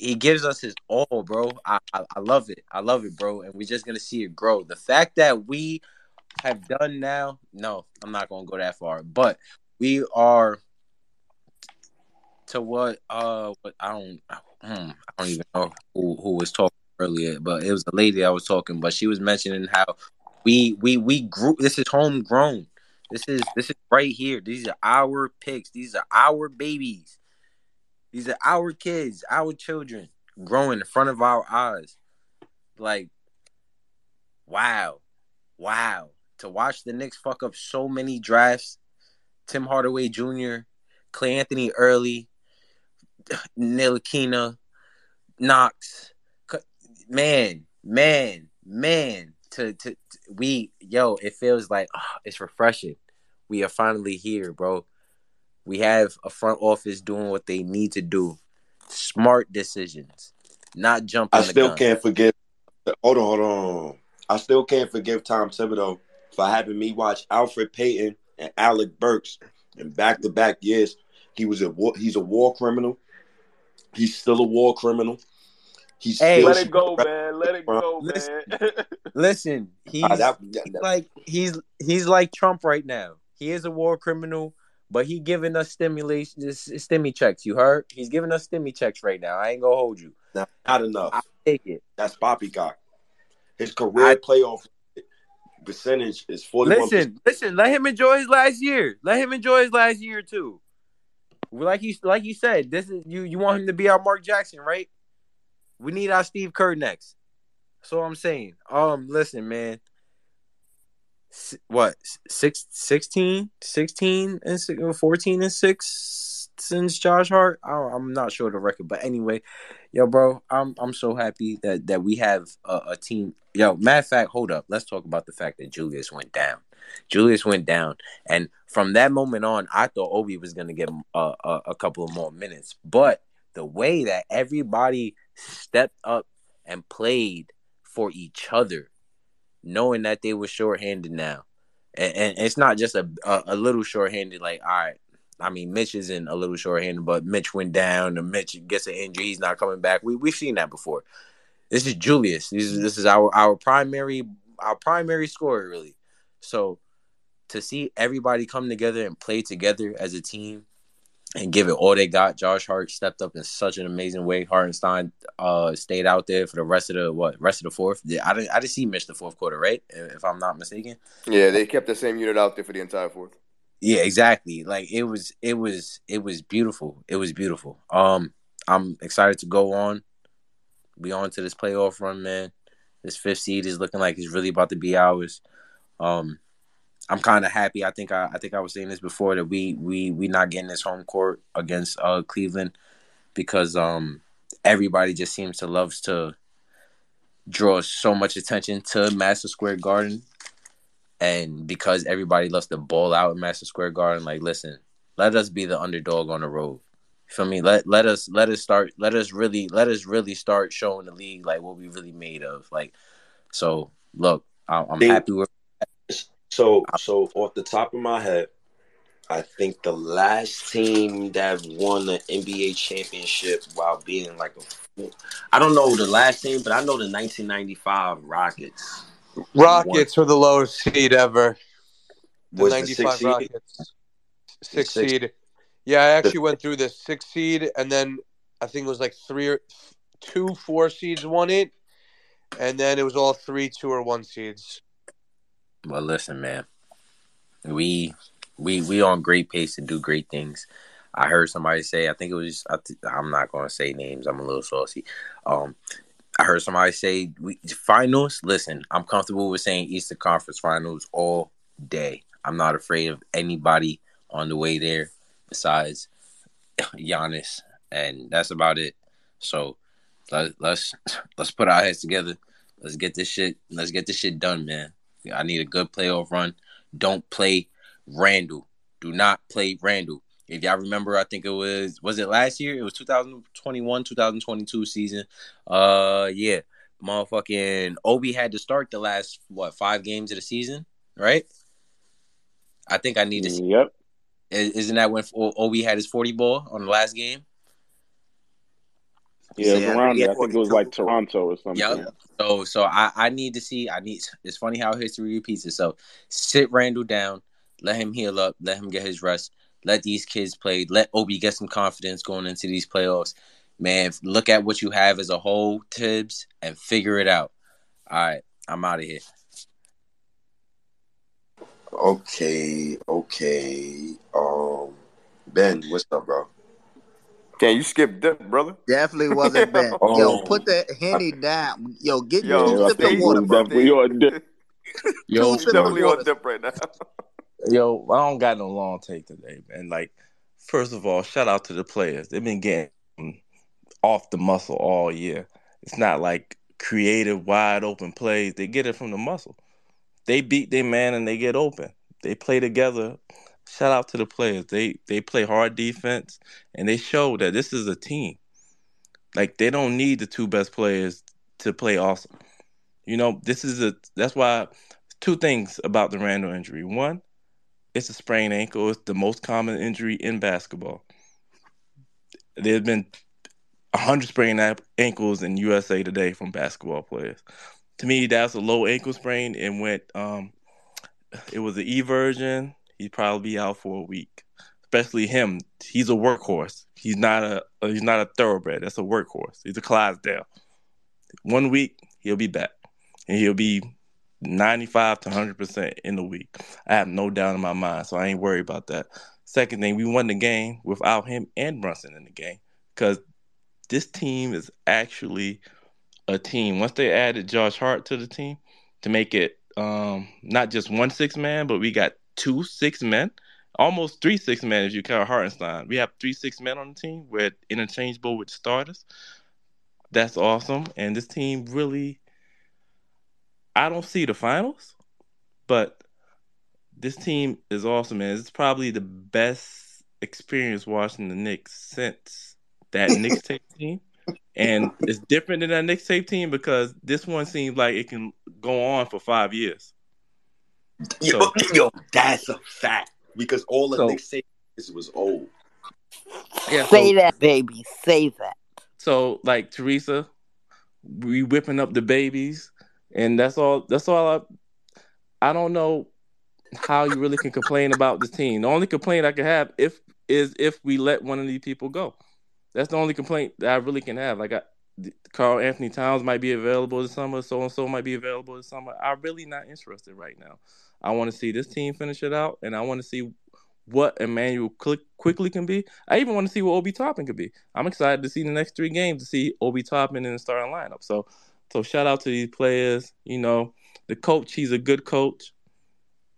He gives us his all, bro. I, I I love it. I love it, bro. And we're just gonna see it grow. The fact that we have done now, no, I'm not gonna go that far. But we are to what uh what I don't hmm, I don't even know who, who was talking earlier, but it was a lady I was talking, but she was mentioning how we we we grew this is homegrown. This is this is right here. These are our picks. These are our babies. These are our kids, our children growing in front of our eyes. Like, wow. Wow. To watch the Knicks fuck up so many drafts. Tim Hardaway Jr., Cleanthony Early, [sighs] Ntilikina, Knox. Man, man, man. To, to, to- we yo, it feels like ah, [sighs] it's refreshing. We are finally here, bro. We have a front office doing what they need to do. Smart decisions, not jumping I the still gun. can't forgive. Hold on, hold on. I still can't forgive Tom Thibodeau for having me watch Elfrid Payton and Alec Burks in back to back years. He was a war, he's a war criminal. He's still a war criminal. He's Hey, still Let it go, [laughs] man. Let it go, Listen, man. [laughs] listen, he's, Ah, that- he's that- like he's he's like Trump right now. He is a war criminal, but he giving us stimulation, stimmy checks. You heard? He's giving us stimmy checks right now. I ain't gonna hold you. not, not enough. I take it. That's poppycock. His career playoff percentage is forty. Listen, listen. Let him enjoy his last year. Let him enjoy his last year too. Like you, like you said, this is you. You want him to be our Mark Jackson, right? We need our Steve Kerr next. That's all I'm saying. Um, listen, man. What six, 16, 16 and 14 and six since Josh Hart. I, I'm not sure the record, but anyway, yo, bro, I'm I'm so happy that that we have a, a team. Yo, matter of fact, hold up. Let's talk about the fact that Julius went down. Julius went down, and from that moment on, I thought Obi was gonna get a, a, a couple of more minutes. But the way that everybody stepped up and played for each other, knowing that they were shorthanded now, and, and it's not just a, a a little shorthanded. Like, all right, I mean, Mitch isn't a little shorthanded, but Mitch went down, and Mitch gets an injury, he's not coming back. We we've seen that before. This is Julius. This is this is our our primary our primary scorer really. So to see everybody come together and play together as a team and give it all they got. Josh Hart stepped up in such an amazing way. Hartenstein uh stayed out there for the rest of the what rest of the fourth. Yeah, I didn't I didn't see Mitch the fourth quarter, right? If I'm not mistaken. Yeah, they kept the same unit out there for the entire fourth. Yeah, exactly. Like it was it was it was beautiful. It was beautiful. Um I'm excited to go on. Be on to this playoff run, man. This fifth seed is looking like it's really about to be ours. Um I'm kind of happy. I think I, I think I was saying this before that we we we not getting this home court against uh Cleveland because um everybody just seems to loves to draw so much attention to Master Square Garden, and because everybody loves to ball out in Madison Square Garden, like listen, let us be the underdog on the road. You feel me? Let let us let us start. Let us really let us really start showing the league like what we really made of. Like, so look, I- I'm Think- happy with. So, so off the top of my head, I think the last team that won the NBA championship while being like a, I don't know the last team, but I know the 1995 Rockets Rockets were the lowest seed ever. The Was the 95 sixth seed? Rockets. six seed. Yeah, I actually went through this six seed, and then I think it was like three or two four seeds won it, and then it was all three two or one seeds. Well, listen, man, we we we on great pace to do great things. I heard somebody say, I think it was, I th- I'm not going to say names. I'm a little saucy. Um, I heard somebody say, we, finals. Listen, I'm comfortable with saying Eastern Conference finals all day. I'm not afraid of anybody on the way there besides Giannis, and that's about it. So let, let's let's put our heads together. Let's get this shit. Let's get this shit done, man. I need a good playoff run. Don't play Randle. Do not play Randle. If y'all remember, I think it was was it last year? It was 2021, 2022 season. Uh yeah. Motherfucking Obi had to start the last what five games of the season, right? I think I need to see. Yep. Isn't that when Obi had his 40 ball on the last game? Yeah, it was around there. I think it was like Toronto or something. Yep. So so I, I need to see I need it's funny how history repeats itself. Sit Randle down, let him heal up, let him get his rest, let these kids play, let Obi get some confidence going into these playoffs. Man, look at what you have as a whole, Thibs, and figure it out. All right, I'm out of here. Okay, okay. Um, Ben, what's up, bro? Can you skip dip, brother? Definitely wasn't [laughs] Ben. Yo, Oh. put the henny down. Yo, get Yo, two I sips think of he water, was bro. definitely on dip. Yo, Two sips of Definitely on dip right now. [laughs] yo, I don't got no long take today, man. Like, first of all, shout out to the players. They've been getting off the muscle all year. It's not like creative, wide open plays. They get it from the muscle. They beat their man and they get open. They play together. Shout out to the players. They they play hard defense and they show that this is a team. Like they don't need the two best players to play awesome. You know, this is a that's why two things about the Randle injury. One, it's a sprained ankle. It's the most common injury in basketball. There's been 100 sprained ankles in USA today from basketball players. To me, that's a low ankle sprain and went um it was the E version. He'd probably be out for a week. Especially him. He's a workhorse. He's not a he's not a thoroughbred. That's a workhorse. He's a Clydesdale. One week, he'll be back. And he'll be 95 to 100% in the week. I have no doubt in my mind, so I ain't worried about that. Second thing, we won the game without him and Brunson in the game because this team is actually a team. Once they added Josh Hart to the team to make it um, not just one six man, but we got two six men, almost three six men if you count Hartenstein. We have three six men on the team. We're interchangeable with starters. That's awesome. And this team really, I don't see the finals, but this team is awesome, man. It's probably the best experience watching the Knicks since that [laughs] Knicks tape team. And it's different than that Knicks tape team because this one seems like it can go on for five years. Yo, So, [laughs] yo, that's a fact. Because all the so Knicks say is was old. yeah, Say that, baby. Say that. so like Teresa, we whipping up the babies, and that's all. That's all. I I don't know how you really can complain about this team. The only complaint I can have if is if we let one of these people go. That's the only complaint that I really can have. Like I, Karl-Anthony Towns might be available this summer, so and so might be available this summer. I'm really not interested right now. I want to see this team finish it out, and I want to see what Immanuel Quick- Quickley can be. I even want to see what Obi Toppin can be. I'm excited to see the next three games to see Obi Toppin in the starting lineup. So, so shout out to these players. You know, the coach, he's a good coach.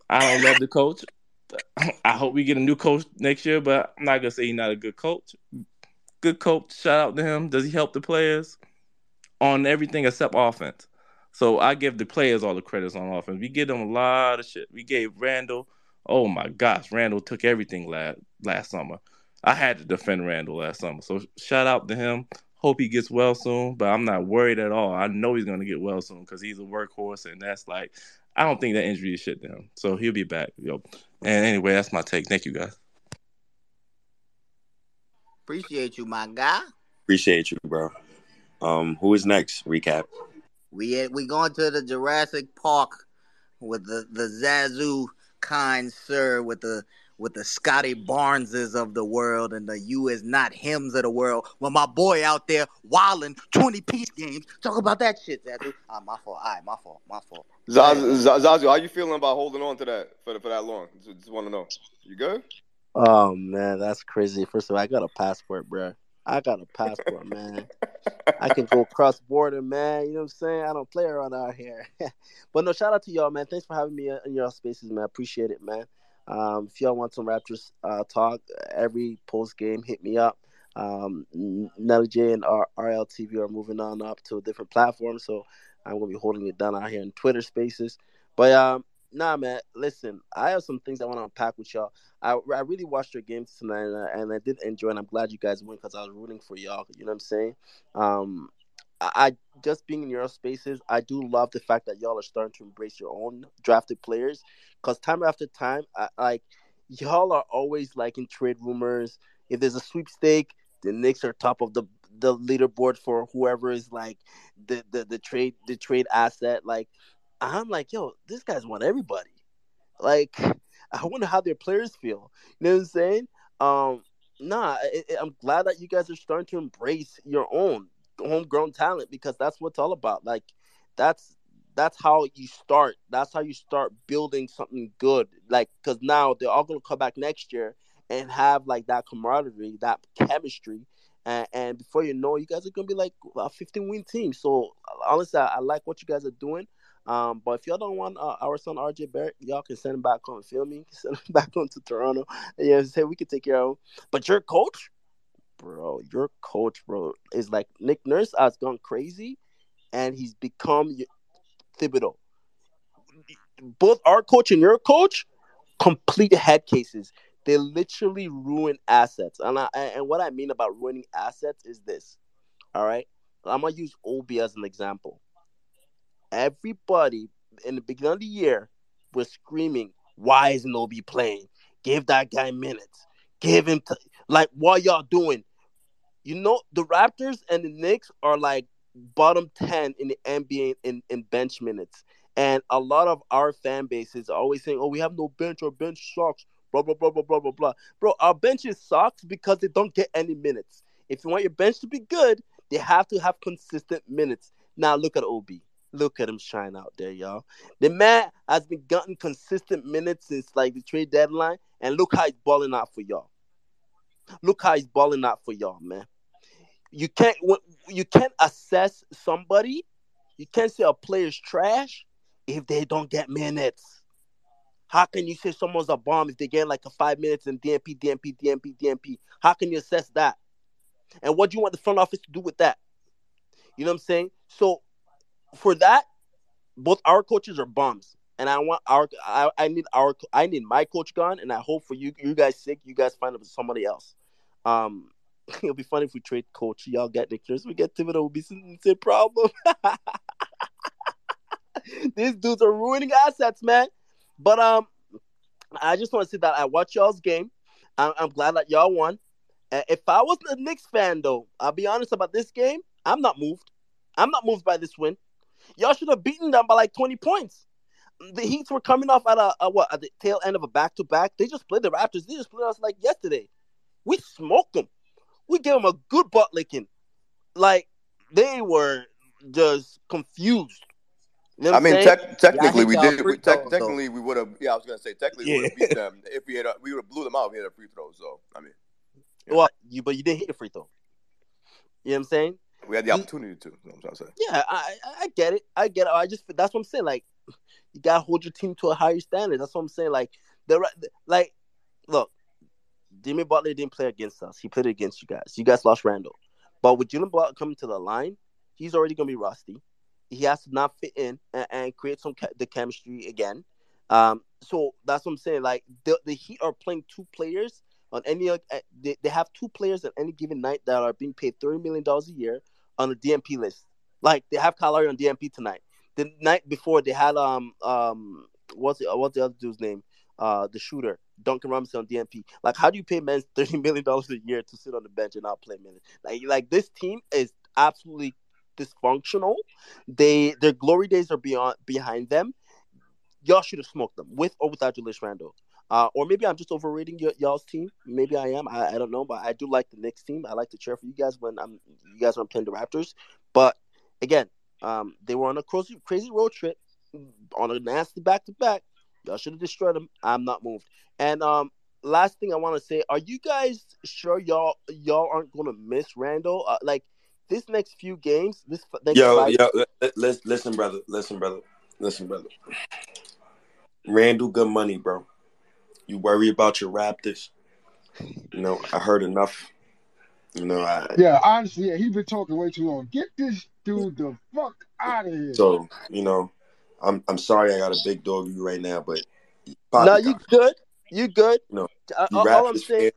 I don't love the coach. I hope we get a new coach next year, but I'm not gonna say he's not a good coach. Good coach. Shout out to him. Does he help the players on everything except offense? So I give the players all the credits on offense. We give them a lot of shit. We gave Randle. Oh my gosh, Randle took everything last last summer. I had to defend Randle last summer. So shout out to him. Hope he gets well soon, but I'm not worried at all. I know he's gonna get well soon because he's a workhorse, and that's like I don't think that injury is shit to him. So he'll be back. Yo. And anyway, that's my take. Thank you guys. Appreciate you, my guy. Appreciate you, bro. Um, who is next? Recap. We we going to the Jurassic Park with the the Zazu kind sir with the with the Scottie Barneses of the world and the you is not hims of the world. When my boy out there wilding twenty piece games, talk about that shit, Zazu. Ah, my fault. All right, my fault. My fault. Zazu, Zazu, how you feeling about holding on to that for for that long? Just, just want to know. You good? Oh man, that's crazy. First of all, I got a passport, bro. I got a passport, man. I can go cross border, man. You know what I'm saying? I don't play around out here. [laughs] but no, shout out to y'all, man. Thanks for having me in your spaces, man. Appreciate it, man. Um, if y'all want some Raptors uh, talk, every post game, hit me up. Um, Nelly J and R- RLTV are moving on up to a different platform, so I'm gonna be holding it down out here in Twitter Spaces. But um, nah, man. Listen, I have some things I want to unpack with y'all. I, I really watched your games tonight, and I, and I did enjoy. And I'm glad you guys won because I was rooting for y'all. You know what I'm saying? Um, I, just being in your spaces, I do love the fact that y'all are starting to embrace your own drafted players. Because time after time, I, like y'all are always like in trade rumors. If there's a sweepstake, the Knicks are top of the the leaderboard for whoever is like the the, the trade the trade asset. Like I'm like, yo, this guy's won everybody. Like, [laughs] I wonder how their players feel. You know what I'm saying? Um, nah, it, it, I'm glad that you guys are starting to embrace your own homegrown talent because that's what it's all about. Like, that's that's how you start. That's how you start building something good. Like, because now they're all gonna come back next year and have like that camaraderie, that chemistry. And, and before you know, you guys are gonna be like a 15 win team. So honestly, I, I like what you guys are doing. Um, but if y'all don't want uh, our son RJ Barrett, y'all can send him back home. Feel me? [laughs] Send him back home to Toronto. Yeah, say we can take care of him. But your coach, bro, your coach, bro, is like Nick Nurse has gone crazy, and he's become Thibodeau. Both our coach and your coach, complete head cases. They literally ruin assets, and I, and what I mean about ruining assets is this. All right, I'm gonna use Obi as an example everybody in the beginning of the year was screaming, "Why isn't Obi playing? Give that guy minutes. Give him like what y'all doing." You know, the Raptors and the Knicks are like bottom ten in the NBA in, in bench minutes, and a lot of our fan bases always saying, "Oh, we have no bench. Our bench sucks." Blah blah blah blah blah blah blah. Bro, our benches sucks because they don't get any minutes. If you want your bench to be good, they have to have consistent minutes. Now look at Obi. Look at him shine out there, y'all. The man has been getting consistent minutes since like the trade deadline, and look how he's balling out for y'all. Look how he's balling out for y'all, man. You can't you can't assess somebody. You can't say a player's trash if they don't get minutes. How can you say someone's a bomb if they get like a five minutes and DNP, DNP, DNP, DNP? How can you assess that? And what do you want the front office to do with that? You know what I'm saying? So for that, both our coaches are bums, and I want our I, I need our I need my coach gone, and I hope for you you guys sick, you guys find somebody else. Um, [laughs] it'll be funny if we trade coach. Y'all get Nick Nurse, we get Thibodeau, will be some problem. [laughs] These dudes are ruining assets, man. But um, I just want to say that I watched y'all's game. I'm, I'm glad that y'all won. Uh, if I was a Knicks fan, though, I'll be honest about this game. I'm not moved. I'm not moved by this win. Y'all should have beaten them by like 20 points. The Heats were coming off at a, a what at the tail end of a back to back. They just played the Raptors. They just played us like yesterday. We smoked them. We gave them a good butt licking. Like they were just confused. You know I mean, te- technically, yeah, we did. We, te- technically, we would have. Yeah, I was gonna say technically yeah. we would have beat them if we had. A, we would have blew them out. if We had a free throw. So I mean, yeah. well, you but you didn't hit a free throw. You know what I'm saying? We had the opportunity to. You know I'm trying to say. Yeah, I I get it. I get it. I just that's what I'm saying. Like, you gotta hold your team to a higher standard. That's what I'm saying. Like the like, look, Jimmy Butler didn't play against us. He played against you guys. You guys lost Randle, but with Jimmy Butler coming to the line, he's already gonna be rusty. He has to not fit in and, and create some the chemistry again. Um, so that's what I'm saying. Like the the Heat are playing two players on any. Uh, they, they have two players on any given night that are being paid thirty million dollars a year on the DNP list. Like they have Kyle Lowry on DNP tonight. The night before they had um um what's the what's the other dude's name? Uh, the shooter Duncan Robinson on DNP. Like, how do you pay men [laughs] thirty million dollars a year to sit on the bench and not play minutes? Like, like this team is absolutely dysfunctional. They their glory days are beyond behind them. Y'all should have smoked them with or without Julius Randle. Uh, or maybe I'm just overrating y- y'all's team. Maybe I am. I, I don't know, but I do like the Knicks team. I like to cheer for you guys when I'm you guys are playing the Raptors. But again, um, they were on a crazy crazy road trip on a nasty back to back. Y'all should have destroyed them. I'm not moved. And um, last thing I want to say: Are you guys sure y'all y'all aren't going to miss Randle? Uh, like this next few games, this next Yo, five. yo, li- li- listen, listen, brother, listen, brother, listen, brother. Randle, good money, bro. You worry about your Raptors. You know, I heard enough. You know, I Yeah, honestly, yeah, he been talking way too long. Get this dude the fuck out of here. so you know, I'm I'm sorry I got a big dog you right now, but No, Poppy, you good? You good? you know, Uh, you all all I'm Raptors saying,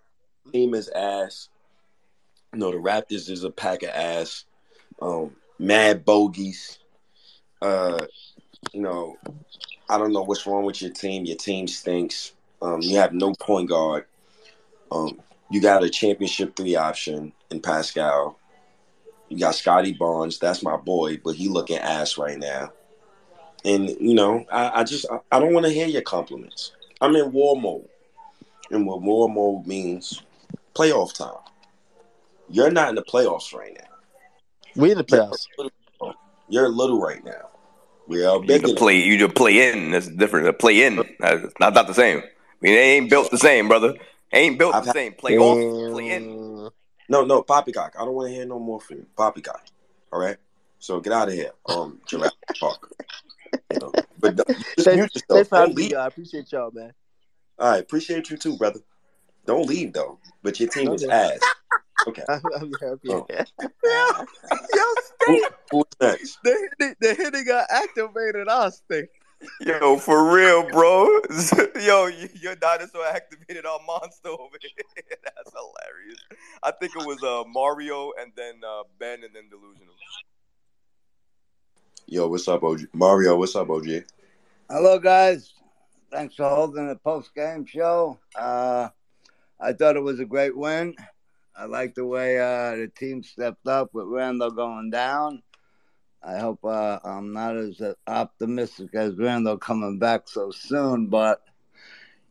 team is ass. No, the Raptors is a pack of ass. Um, mad bogeys. Uh, you know, I don't know what's wrong with your team. Your team stinks. Um, you have no point guard. Um, you got a championship three option in Pascal. You got Scottie Barnes. That's my boy, but he looking ass right now. And you know, I, I just I, I don't want to hear your compliments. I'm in war mode, and what war mode means, playoff time. You're not in the playoffs right now. we in the You're playoffs. a little, you're little right now. We are You big can enough. play. You just play in. That's different. A play in. That's not not the same. I mean, they ain't built the same, brother. Ain't built I've the same. Play off. Play in. Mm, no, no, Poppycock. I don't want to hear no more from you, Poppycock. All right. So get out of here, um, Jurassic [laughs] Park. You know, but don't- just thanks, mute yourself. for Don't leave. y'all. I appreciate y'all, man. All right, appreciate you too, brother. Don't leave though. But your team is ass. [laughs] Okay. I'm, I'm happy. Oh. [laughs] Yo, Who, Steve, who's next? the hitting, the hitting got activated us, Steve. Yo, for real, bro. [laughs] Yo, your dinosaur activated our monster over here. [laughs] That's hilarious. I think it was uh Mario and then uh Ben and then Delusional. Yo, what's up, OG? Mario, what's up, OG? Hello, guys. Thanks for holding the post game show. Uh, I thought it was a great win. I like the way uh, the team stepped up with Randle going down. I hope uh, I'm not as optimistic as Randle coming back so soon, but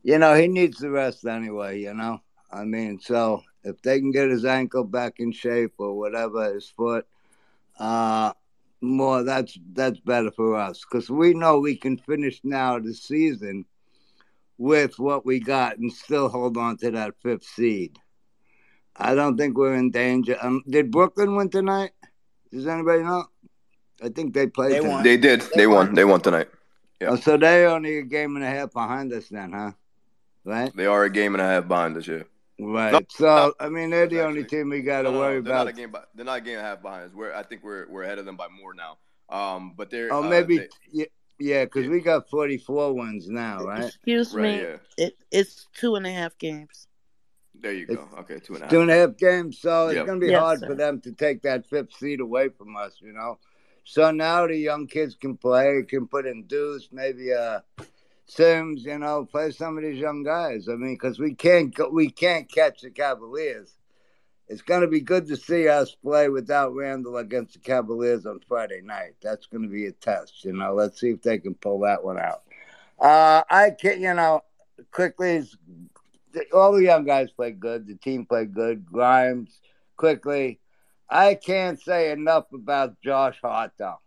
you know he needs the rest anyway. You know, I mean, so if they can get his ankle back in shape or whatever, his foot, uh, more that's that's better for us because we know we can finish now the season with what we got and still hold on to that fifth seed. I don't think we're in danger. Um, did Brooklyn win tonight? Does anybody know? I think they played They tonight. They did. They won. They won tonight. Yeah. Oh, so they're only a game and a half behind us then, huh? Right? They are a game and a half behind us. Yeah. Right. No, So I mean, they're the only team we got to no, no, worry no, they're not about. a game. By, they're not a game and a half behind us. We're. I think we're we're ahead of them by more now. Um, but they're. Oh, uh, maybe they- yeah, yeah, because we got forty-four wins now, right? Excuse me. Right, me. yeah. It, it's two and a half games. There you go. Okay, two and a half. Two and a half games, so it's going to be Yes, hard sir. for them to take that fifth seed away from us, you know. So now the young kids can play, can put in Deuce, maybe uh Sims, you know, play some of these young guys. I mean, because we can't we can't catch the Cavaliers. It's going to be good to see us play without Randle against the Cavaliers on Friday night. That's going to be a test, you know. Let's see if they can pull that one out. Uh, I can't, you know, quickly, all the young guys played good. The team played good. Grimes, Quickley. I can't say enough about Josh Hart, though.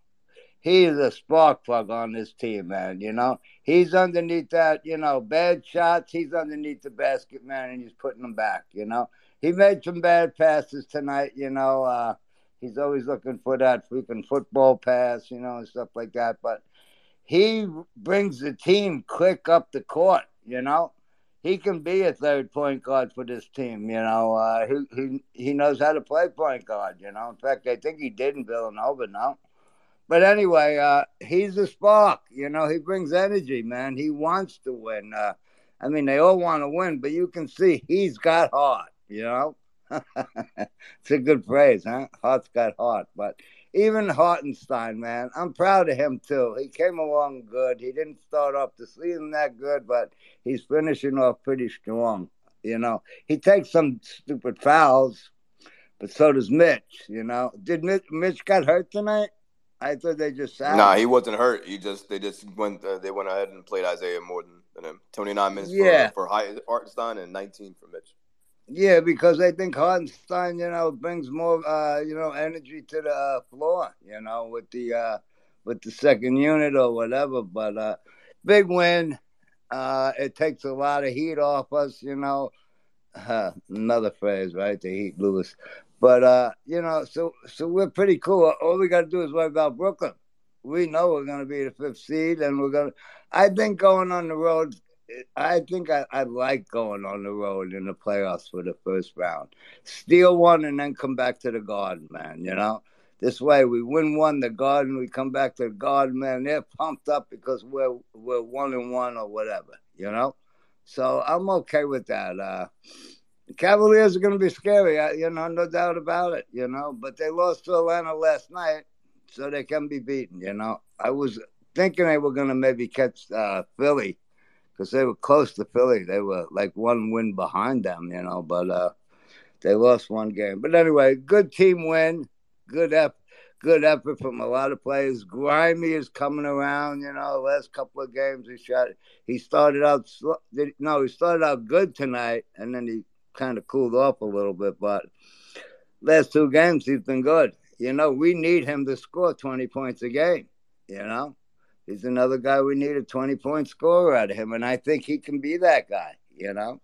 He's a spark plug on this team, man. You know, he's underneath that, you know, bad shots. He's underneath the basket, man, and he's putting them back, you know. He made some bad passes tonight, you know. Uh, he's always looking for that freaking football pass, you know, and stuff like that. But he brings the team quick up the court, you know. He can be a third point guard for this team, you know. Uh, he, he he knows how to play point guard, you know. In fact, I think he did in Villanova now. But anyway, uh, he's a spark, you know. He brings energy, man. He wants to win. Uh, I mean, they all want to win, but you can see he's got heart, you know. [laughs] it's a good phrase, huh? Heart's got heart. But even Hartenstein, man, I'm proud of him too. He came along good. He didn't start off the season that good, but he's finishing off pretty strong. You know, he takes some stupid fouls, but so does Mitch. You know, did Mitch, Mitch got hurt tonight? I thought they just sat. Nah, he wasn't hurt. He just they just went uh, they went ahead and played Isaiah more than, than him. Twenty nine minutes Yeah. for for Hartenstein and nineteen for Mitch. Yeah, because I think Hartenstein, you know, brings more, uh, you know, energy to the uh, floor, you know, with the uh, with the second unit or whatever. But uh, big win. Uh, it takes a lot of heat off us, you know. Uh, [laughs] another phrase, right? The heat, Lewis. But uh, you know, so so we're pretty cool. All we got to do is worry about Brooklyn. We know we're going to be the fifth seed, and we're going. to I think going on the road. I think I, I like going on the road in the playoffs for the first round. Steal one and then come back to the Garden, man. You know, this way we win one, the Garden, we come back to the Garden, man. They're pumped up because we're we're one and one or whatever. You know, so I'm okay with that. Uh, Cavaliers are going to be scary, you know, no doubt about it, you know. But they lost to Atlanta last night, so they can be beaten, you know. I was thinking they were going to maybe catch uh, Philly because they were close to Philly. They were like one win behind them, you know, but uh, they lost one game. But anyway, good team win, good effort. Good effort from a lot of players. Grimy is coming around. You know, last couple of games he shot. He started out slow. No, he started out good tonight, and then he kind of cooled off a little bit. But last two games he's been good. You know, we need him to score twenty points a game. You know, he's another guy we need a twenty point scorer out of him, and I think he can be that guy. You know,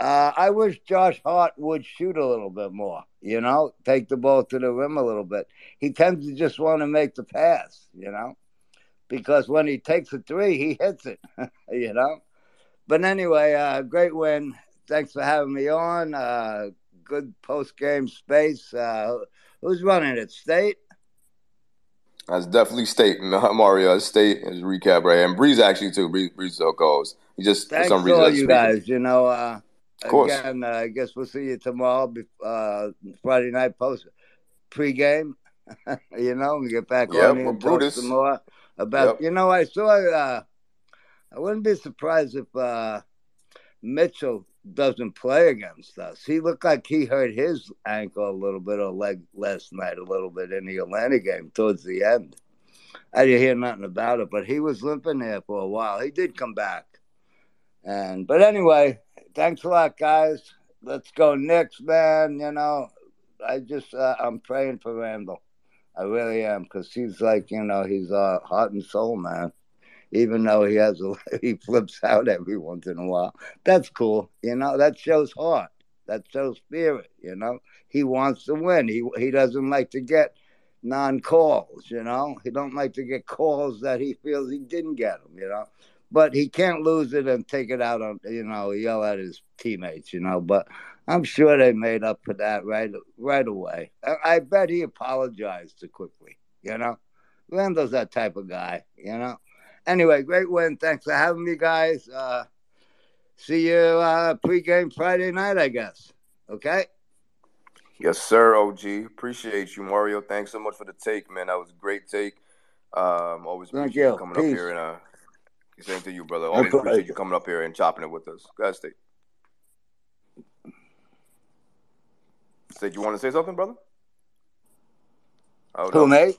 uh, I wish Josh Hart would shoot a little bit more. You know, take the ball to the rim a little bit. He tends to just want to make the pass. You know, because when he takes a three, he hits it. [laughs] you know. But anyway, uh, great win. Thanks for having me on. Uh, good post game space. Uh, who's running it? State. That's definitely State, [laughs] Mario. That's State is recap right here. And Breeze actually too. Breeze, Breeze still calls. He just Thanks for some reason all you guys. You know, uh, Of course. again, uh, I guess we'll see you tomorrow. Uh, Friday night post pregame. [laughs] you know, we get back Yep, on and talk some more about. Yep. You know, I saw. Uh, I wouldn't be surprised if uh, Mitchell doesn't play against us. He looked like he hurt his ankle a little bit or leg last night a little bit in the Atlanta game towards the end. I didn't hear nothing about it, but he was limping there for a while. He did come back. And but anyway, thanks a lot, guys. Let's go Knicks, man. You know, I just uh, I'm praying for Randle. I really am because he's like you know he's uh, heart and soul, man. Even though he has a [laughs] he flips out every once in a while, that's cool. You know that shows heart. That shows spirit. You know he wants to win. He he doesn't like to get non calls. You know he don't like to get calls that he feels he didn't get them. You know but he can't lose it and take it out on you know yell at his teammates you know but i'm sure they made up for that right right away i, I bet he apologized quickly you know Randle's that type of guy you know anyway great win thanks for having me guys uh see you uh pregame friday night i guess okay Yes, sir, OG. Appreciate you, Mario. Thanks so much for the take, man. That was a great take. Um, always Thank appreciate you coming up here and uh, same to you, brother. Always appreciate you coming up here and chopping it with us. Ahead, State. State, you want to say something, brother? Oh, Who, no. me?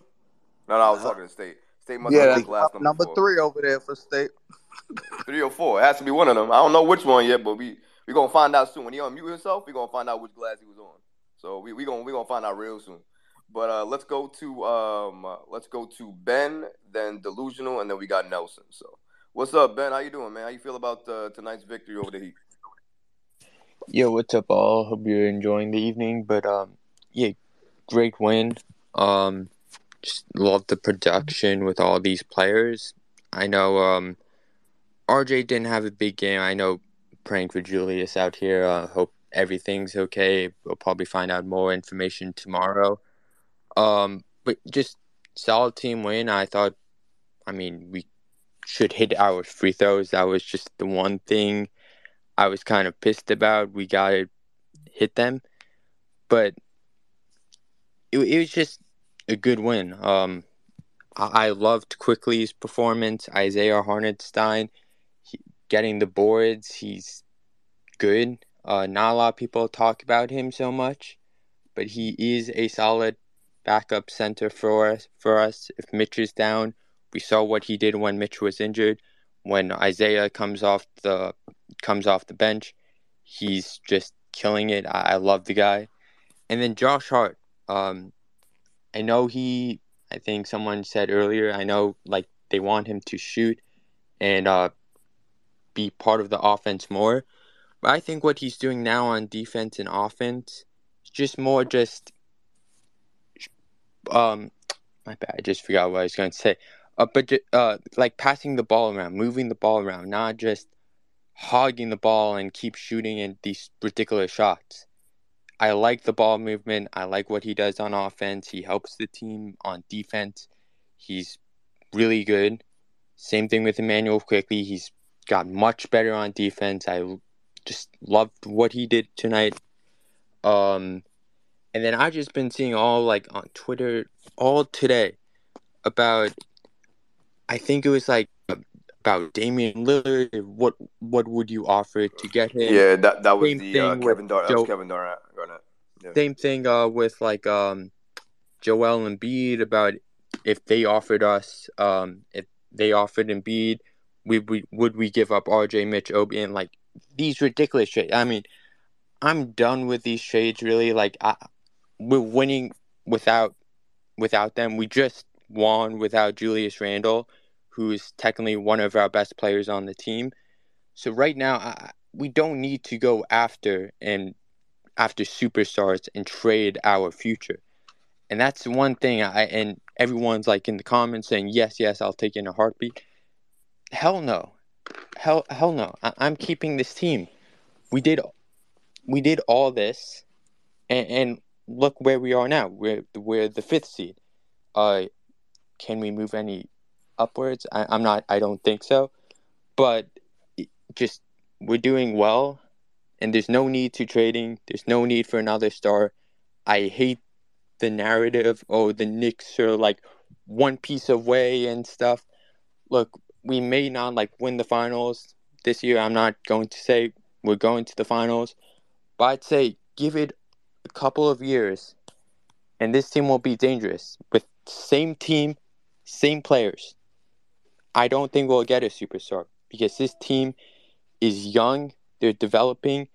No, no, I was talking to State. State must Yeah, have last number, number three over there for state. [laughs] Three or four. It has to be one of them. I don't know which one yet, but we we gonna find out soon. When he unmute himself, we gonna find out which glass he was on. So we we gonna we gonna find out real soon. But uh, let's go to um uh, let's go to Ben, then Delusional, and then we got Nelson. So what's up, Ben? How you doing, man? How you feel about uh, tonight's victory over the Heat? Yo, what's up, all? Hope you're enjoying the evening. But um, yeah, great win. Um, just love the production with all these players. I know um, RJ didn't have a big game. I know praying for Julius out here. Uh, hope everything's okay. We'll probably find out more information tomorrow. Um, but just solid team win. I thought. I mean, we should hit our free throws. That was just the one thing I was kind of pissed about. We got to hit them, but it, it was just a good win. Um, I, I loved Quickley's performance. Isaiah Hartenstein he, getting the boards. He's good. Uh, not a lot of people talk about him so much, but he is a solid backup center for us. For us, if Mitch is down, we saw what he did when Mitch was injured. When Isaiah comes off the comes off the bench, he's just killing it. I, I love the guy. And then Josh Hart. Um, I know he. I think someone said earlier. I know like they want him to shoot, and uh, be part of the offense more. But I think what he's doing now on defense and offense is just more just um my bad, I just forgot what I was going to say. Uh, but uh, like passing the ball around, moving the ball around, not just hogging the ball and keep shooting in these ridiculous shots. I like the ball movement. I like what he does on offense. He helps the team on defense. He's really good. Same thing with Immanuel Quickley. He's got much better on defense. I just loved what he did tonight. Um, and then I've just been seeing all like on Twitter all today about I think it was like about Damian Lillard. What what would you offer to get him? Yeah, that that was Same the uh, Kevin Durant. Joe. Kevin Durant. Yeah. Same thing uh, with like um, Joel Embiid about if they offered us um, if they offered Embiid, we, we would we give up RJ Mitch Obi and like these ridiculous trades. I mean, I'm done with these trades. Really, like I, we're winning without without them. We just won without Julius Randle, who is technically one of our best players on the team. So right now, I, we don't need to go after and after superstars and trade our future. And that's one thing I and everyone's like in the comments saying yes, yes, I'll take it in a heartbeat. Hell no, hell hell no. I, I'm keeping this team. We did we did all this, and, and look where we are now. We're we're the fifth seed. Uh, can we move any upwards? I, I'm not. I don't think so. But just we're doing well, and there's no need to trading. There's no need for another star. I hate the narrative. Oh, the Knicks are like one piece away and stuff. Look, we may not like win the finals this year. I'm not going to say we're going to the finals, but I'd say give it a couple of years, and this team will be dangerous with same team, same players. I don't think we'll get a superstar because this team is young. They're developing,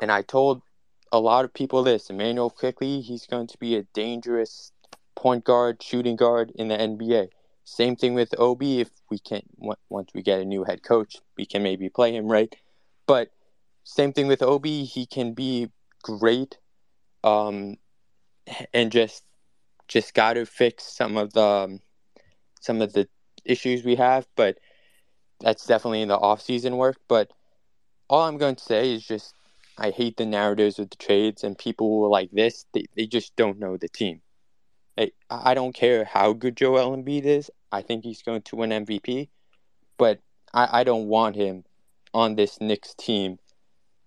and I told a lot of people this. Immanuel Quickley, he's going to be a dangerous point guard, shooting guard in the NBA. Same thing with Obi. If we can, on- once we get a new head coach, we can maybe play him right. But same thing with Obi. He can be great, um, and just just got to fix some of the um, some of the issues we have. But that's definitely in the off season work. But all I'm going to say is just I hate the narratives of the trades and people like this. They they just don't know the team. I I don't care how good Joel Embiid is. I think he's going to win MVP, but I, I don't want him on this Knicks team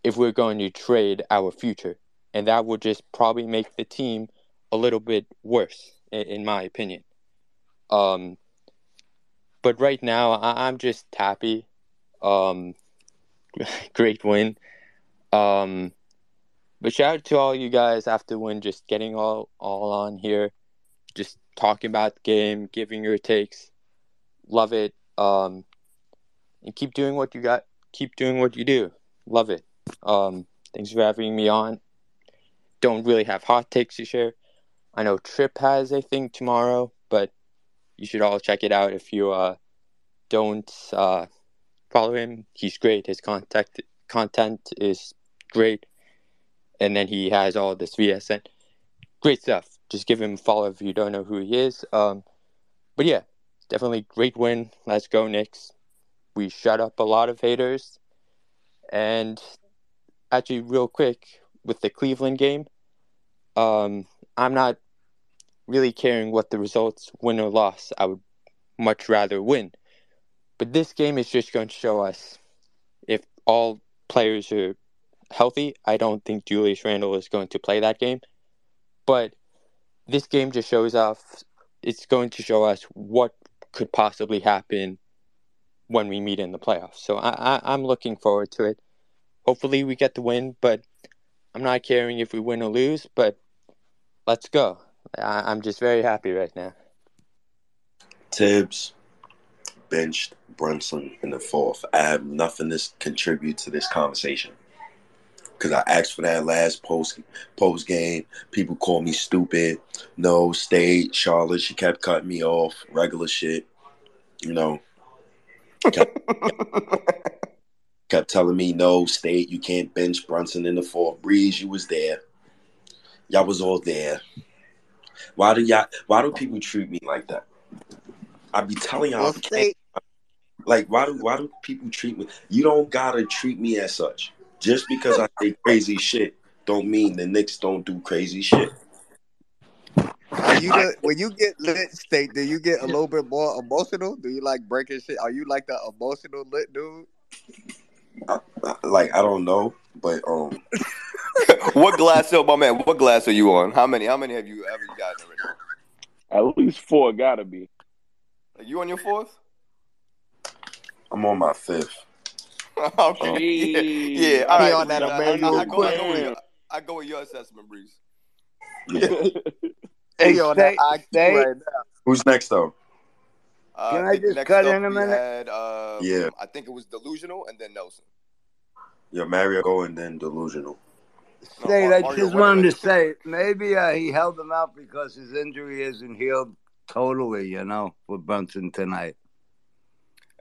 if we're going to trade our future, and that would just probably make the team a little bit worse, in, in my opinion. Um, but right now, I, I'm just happy. Um, [laughs] great win. Um, but shout out to all you guys after win, just getting all all on here, just talking about the game, giving your takes. Love it. Um, and keep doing what you got. Keep doing what you do. Love it. Um, thanks for having me on. Don't really have hot takes to share. I know Trip has a thing tomorrow, but you should all check it out if you uh don't uh follow him. He's great. His contact content is great, and then he has all this VSN. Great stuff. Just give him a follow if you don't know who he is. Um, but yeah, definitely great win. Let's go Knicks. We shut up a lot of haters, and actually, real quick with the Cleveland game, um, I'm not really caring what the results win or loss. I would much rather win. But this game is just going to show us if all players are healthy. I don't think Julius Randle is going to play that game. But this game just shows off, it's going to show us what could possibly happen when we meet in the playoffs. So I, I, I'm looking forward to it. Hopefully we get the win, but I'm not caring if we win or lose, but let's go. I, I'm just very happy right now. Thibs benched Brunson in the fourth. I have nothing to contribute to this conversation because I asked for that last post post game. People call me stupid. No, stayed Charlotte. She kept cutting me off. Regular shit. You know. Kept- kept telling me, no, state, you can't bench Brunson in the fourth. Breeze, you was there. Y'all was all there. Why do y'all why do people treat me like that? I be telling y'all Well, like why do why do people treat me? You don't gotta treat me as such. Just because I say crazy shit don't mean the Knicks don't do crazy shit. you get, when you get lit state, do you get a little bit more emotional? Do you like breaking shit? Are you like the emotional lit dude? I- like I don't know, but um [laughs] what glass, yo, my man? What glass are you on? How many? How many have you ever gotten already? At least four gotta be. Are you on your fourth? I'm on my fifth. [laughs] okay. Yeah. yeah. All He right. on that I, I, I, go, I, go with your, I go with your assessment, Breeze. Hey, on that State, IQ right now. Who's next though? Uh, Can I think just cut in a minute? had, um, Yeah. I think it was Delusional and then Nelson. Yeah, Mario go and then delusional. No, State, Mar- I Mario just went wanted to say maybe uh, he held him out because his injury isn't healed totally, you know, for Brunson tonight.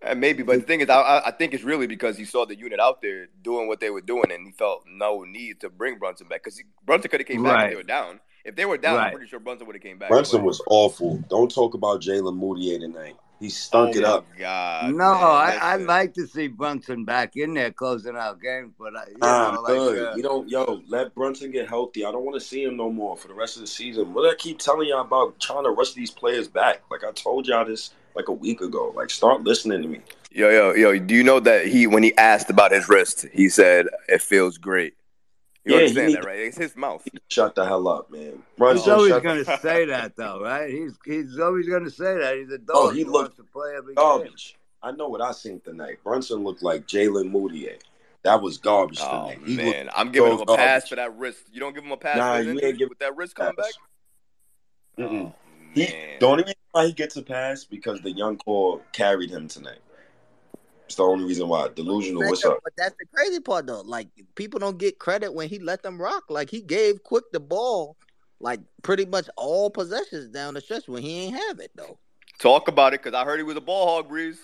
Uh, maybe, but the thing is, I, I I think it's really because he saw the unit out there doing what they were doing, and he felt no need to bring Brunson back because Brunson could have came back if they were down. If they were down, I'm pretty sure Brunson would have came back. Brunson But was awful. Don't talk about Jalen Moutier tonight. He oh stunk it up. god, No, man, I, I'd listen. like to see Brunson back in there closing out games, but I, you Nah, know, I'm like good. uh, You don't, yo, let Brunson get healthy. I don't want to see him no more for the rest of the season. What I keep telling y'all about trying to rush these players back? Like I told y'all this like a week ago. Like start listening to me. Yo, yo, yo, do you know that he when he asked about his wrist, he said it feels great. You Yeah, he understand that, right? It's his mouth. shut the hell up, man. he's Brunson, always shut. going to say that, though, right? He's he's always going to say that. He's a Oh, dog. he He looked wants to play every game. garbage. I know what I seen tonight. Brunson looked like Jalen Moutier. That was garbage Oh tonight. He man, I'm giving so him a pass for that wrist. You don't give him a pass Nah, for his you ain't giving with that wrist coming back. Oh He man, the only reason why he gets a pass because the young core carried him tonight. It's the only reason why. Delusional. Man, What's up? but that's the crazy part though. Like people don't get credit when he let them rock. Like he gave Quick the ball, like pretty much all possessions down the stretch when he ain't have it though. talk about it because I heard he was a ball hog, Breeze.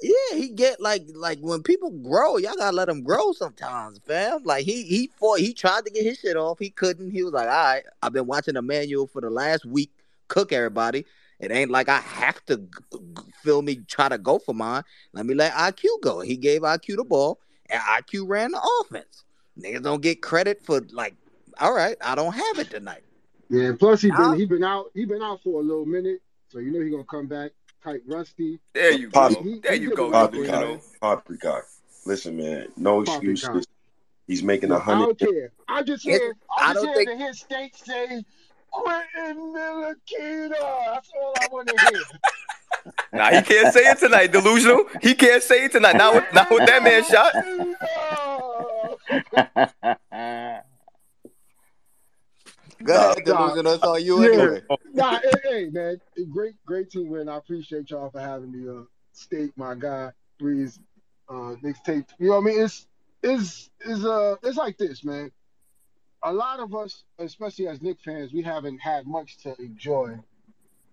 Yeah, he get like like when people grow, y'all gotta let them grow sometimes, fam. Like he he fought, he tried to get his shit off, he couldn't. He was like, all right, I've been watching Immanuel for the last week cook everybody. It ain't like I have to g- g- feel me try to go for mine. Let me let IQ go. He gave IQ the ball, and IQ ran the offense. Niggas don't get credit for like, all right, I don't have it tonight. Yeah, plus he been Nah, he been out he been out for a little minute, so you know he gonna come back tight rusty. There you Pop, He go. he, There he you go, poppycock, man. delusional. poppycock. Listen, man. No Poppycock. excuses. He's making a Yo, I hundred. don't care. I just it's, hear I I just don't hear think the state say Quentin Ntilikina. That's all I want to hear. Nah, he can't say it tonight, delusional. He can't say it tonight. Not with not with that man shot. Ntilikina. [laughs] go Nah, ahead, Nah, delusion. It's on you yeah. anyway. Nah, hey, hey, man. Great, great team win. I appreciate y'all for having me. Uh, state, my guy, Breeze, uh, Knicks tape. You know what I mean? It's, it's, it's, uh, it's like this, man. A lot of us, especially as Knicks fans, we haven't had much to enjoy.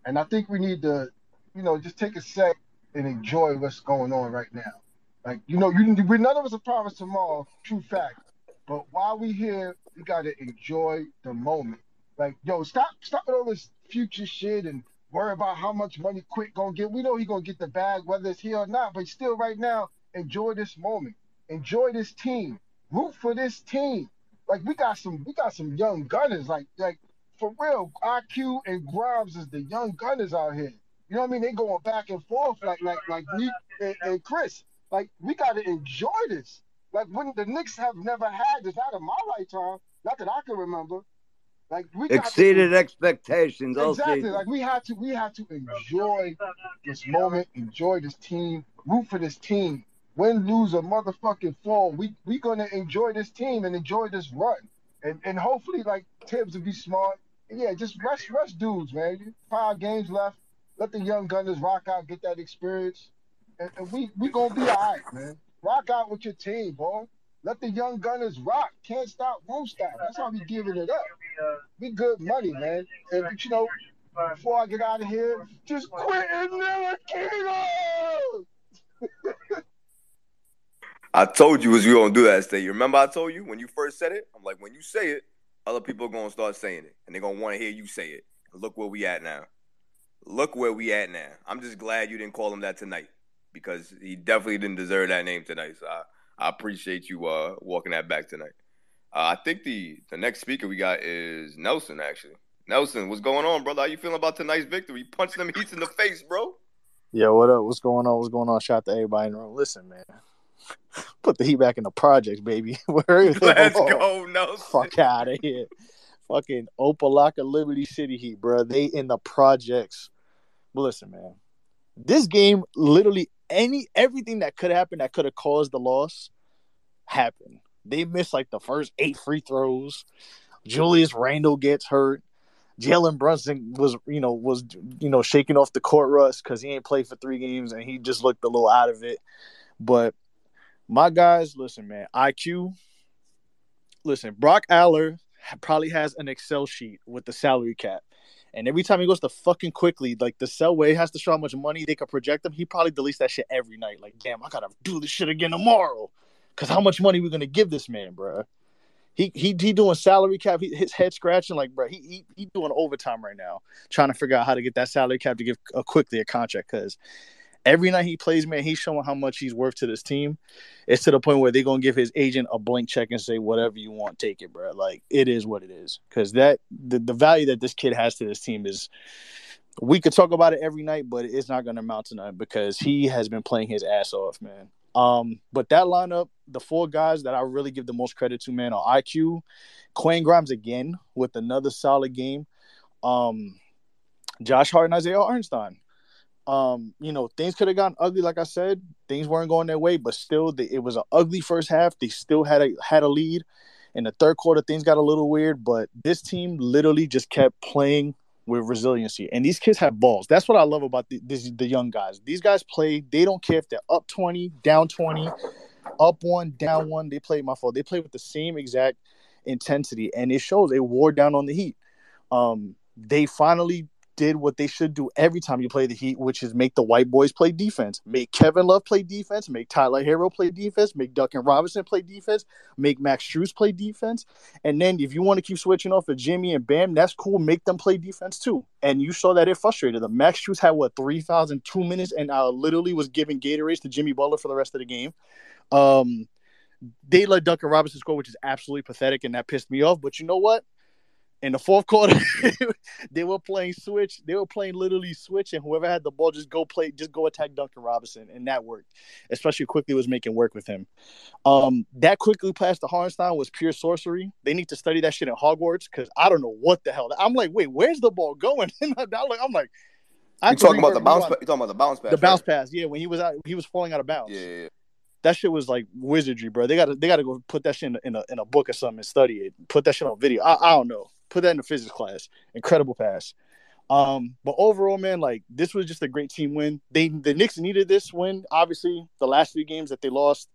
And I think we need to, you know, just take a sec and enjoy what's going on right now. Like, you know, you we none of us are promised tomorrow, true fact. But while we here, we gotta enjoy the moment. Like, yo, stop stop with all this future shit and worry about how much money Quick gonna get. We know he gonna get the bag, whether it's here or not, but still right now, enjoy this moment. Enjoy this team. Root for this team. Like we got some we got some young gunners. Like like for real, IQ and Grimes is the young gunners out here. You know what I mean? They going back and forth like like like me and, and Chris. Like we gotta enjoy this. Like when the Knicks have never had this out of my lifetime, not that I can remember. Like we got to Exceeded expectations exactly like we had to we had to enjoy this moment, enjoy this team, root for this team. Win, lose, or motherfucking fall, we we gonna enjoy this team and enjoy this run, and and hopefully like Thibs will be smart. And yeah, just rest rest dudes, man. Five games left. Let the young gunners rock out, get that experience, and, and we we gonna be all right, man. Rock out with your team, boy. Let the young gunners rock. Can't stop, won't stop. That's how we giving it up. We good money, man. And you know, before I get out of here, just quit and never [laughs] I told you was you gonna do that, State. You remember I told you when you first said it? I'm like, when you say it, other people are gonna start saying it, and they're gonna want to hear you say it. Look where we at now. Look where we at now. I'm just glad you didn't call him that tonight because he definitely didn't deserve that name tonight. So I, I appreciate you uh, walking that back tonight. Uh, I think the the next speaker we got is Nelson. Actually, Nelson, what's going on, brother? How you feeling about tonight's victory? You punched them heats in the face, bro. Yeah, what up? What's going on? What's going on? Shout out to everybody in the room. Listen, man. [laughs] Put the heat back in the projects, baby. [laughs] Where is Let's [laughs] go, oh, No, Fuck out of here. Fucking Opa-locka Liberty City Heat, bro. They in the projects. But listen, man. This game, literally any everything that could happen that could have caused the loss happened. They missed like the first eight free throws. Julius Randle gets hurt. Jalen Brunson was, you know, was you know shaking off the court rust because he ain't played for three games and he just looked a little out of it. But my guys, listen, man, IQ. Listen, Brock Aller probably has an Excel sheet with the salary cap. And every time he goes to fucking Quickley, like the sell way has to show how much money they could project him. He probably deletes that shit every night. Like, damn, I gotta do this shit again tomorrow. Cause how much money we gonna give this man, bro? He he he doing salary cap. He, his head scratching like, bro. He, he he doing overtime right now, trying to figure out how to get that salary cap to give a Quickley a contract. Cause every night he plays, man, he's showing how much he's worth to this team. It's to the point where they're gonna give his agent a blank check and say, whatever you want, take it, bro. Like it is what it is. Cause that the, the value that this kid has to this team is we could talk about it every night, but it's not gonna amount to nothing because he has been playing his ass off, man. Um, but that lineup, the four guys that I really give the most credit to, man, are IQ, Quinn Grimes again with another solid game. Um, Josh Hart and Isaiah Hartenstein. Um, you know, things could have gotten ugly, like I said. Things weren't going their way, but still, it was an ugly first half. They still had a had a lead. In the third quarter, things got a little weird, but this team literally just kept playing with resiliency. And these kids have balls. That's what I love about the, this, the young guys. These guys play. They don't care if they're up twenty, down twenty, up one, down one. They play my fault. They play with the same exact intensity, and it shows. They wore down on the Heat. Um, they finally did what they should do every time you play the Heat, which is make the white boys play defense. Make Kevin Love play defense. Make Tyler Herro play defense. Make Duncan Robinson play defense. Make Max Strus play defense. And then if you want to keep switching off of Jimmy and Bam, that's cool. Make them play defense too. And you saw that it frustrated them. Max Strus had what three thousand two minutes, and uh, literally was giving Gatorades to Jimmy Butler for the rest of the game. Um, they let Duncan Robinson score, which is absolutely pathetic, and that pissed me off. But you know what? In the fourth quarter, [laughs] they were playing switch. They were playing literally switch, and whoever had the ball just go play, just go attack Duncan Robinson, and that worked. Especially Quickley was making work with him. Um, that Quickley pass to Hartenstein was pure sorcery. They need to study that shit in Hogwarts because I don't know what the hell. I'm like, wait, where's the ball going? [laughs] I'm like, I'm like, You talking about the bounce? Pa- you talking about the bounce pass? the bounce pass, yeah. When he was out, he was falling out of bounds. Yeah, yeah, yeah. That shit was like wizardry, bro. They got to they got to go put that shit in a, in a in a book or something and study it. Put that shit on video. I, I don't know. Put that in a physics class. Incredible pass. Um, but overall, man, like this was just a great team win. They the Knicks needed this win. Obviously, the last three games that they lost